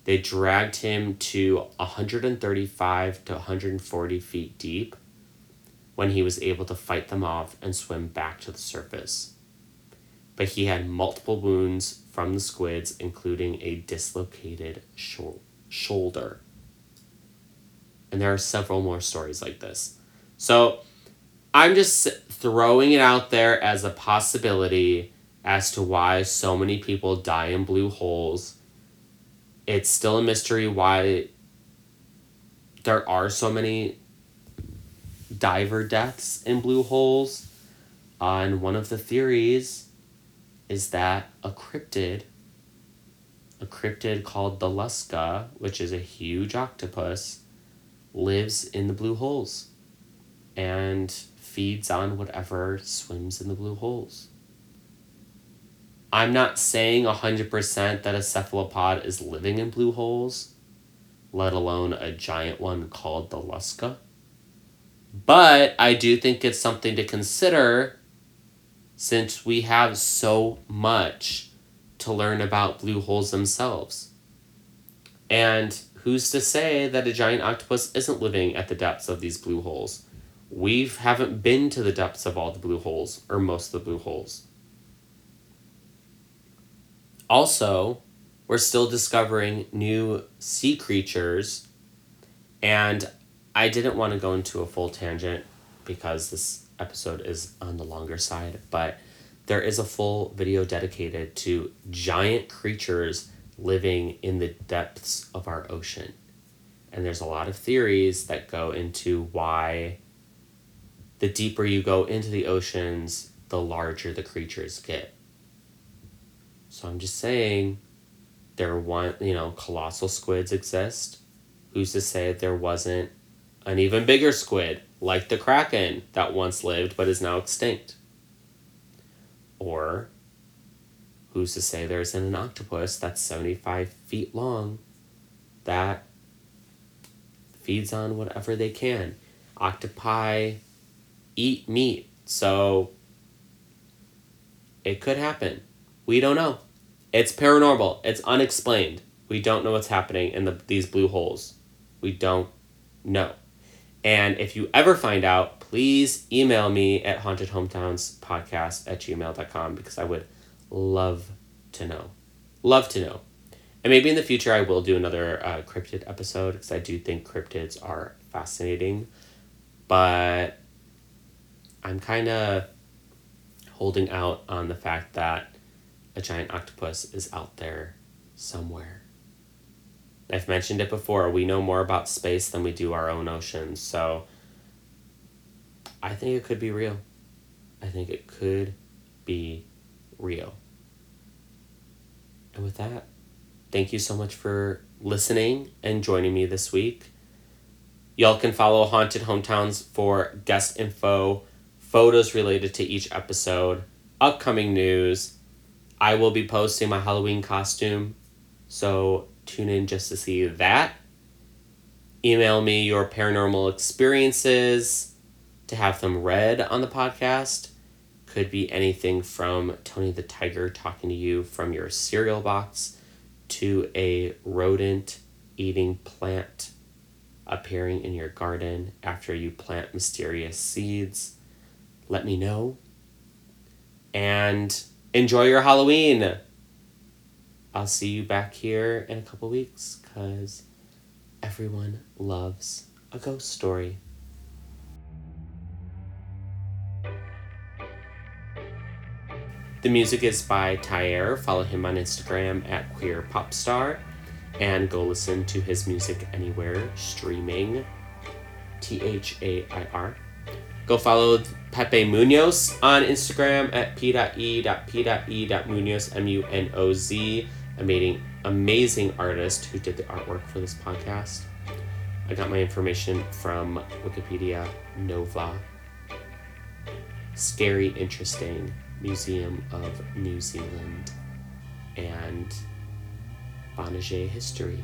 They dragged him to 135 to 140 feet deep when he was able to fight them off and swim back to the surface. But he had multiple wounds from the squids, including a dislocated shoulder. And there are several more stories like this. So I'm just throwing it out there as a possibility as to why so many people die in blue holes it's still a mystery why there are so many diver deaths in blue holes. Uh, and one of the theories is that a cryptid, a cryptid called the Lusca, which is a huge octopus, lives in the blue holes and feeds on whatever swims in the blue holes. I'm not saying 100% that a cephalopod is living in blue holes, let alone a giant one called the Lusca. But I do think it's something to consider since we have so much to learn about blue holes themselves. And who's to say that a giant octopus isn't living at the depths of these blue holes? We haven't been to the depths of all the blue holes, or most of the blue holes. Also, we're still discovering new sea creatures, and I didn't want to go into a full tangent because this episode is on the longer side, but there is a full video dedicated to giant creatures living in the depths of our ocean. And there's a lot of theories that go into why the deeper you go into the oceans, the larger the creatures get. So I'm just saying there one you know, colossal squids exist. Who's to say there wasn't an even bigger squid, like the Kraken, that once lived but is now extinct? Or who's to say there isn't an octopus that's 75 feet long that feeds on whatever they can? Octopi eat meat, so it could happen. We don't know. It's paranormal. It's unexplained. We don't know what's happening in the, these blue holes. We don't know. And if you ever find out, please email me at hauntedhometownspodcast at gmail.com because I would love to know. Love to know. And maybe in the future I will do another uh, cryptid episode because I do think cryptids are fascinating. But I'm kind of holding out on the fact that a giant octopus is out there somewhere. I've mentioned it before, we know more about space than we do our own oceans, so I think it could be real. I think it could be real. And with that, thank you so much for listening and joining me this week. Y'all can follow Haunted Hometowns for guest info, photos related to each episode, upcoming news, I will be posting my Halloween costume, so tune in just to see that. Email me your paranormal experiences to have them read on the podcast. Could be anything from Tony the Tiger talking to you from your cereal box to a rodent eating plant appearing in your garden after you plant mysterious seeds. Let me know. And enjoy your Halloween. I'll see you back here in a couple weeks because everyone loves a ghost story. The music is by Thair. Follow him on Instagram at Queer Popstar and go listen to his music anywhere streaming. T H A I R. Go follow Pepe Munoz on Instagram at p.e.p.e.munoz, M U N O Z, amazing, amazing artist who did the artwork for this podcast. I got my information from Wikipedia Nova. Scary, interesting Museum of New Zealand and Banagher history.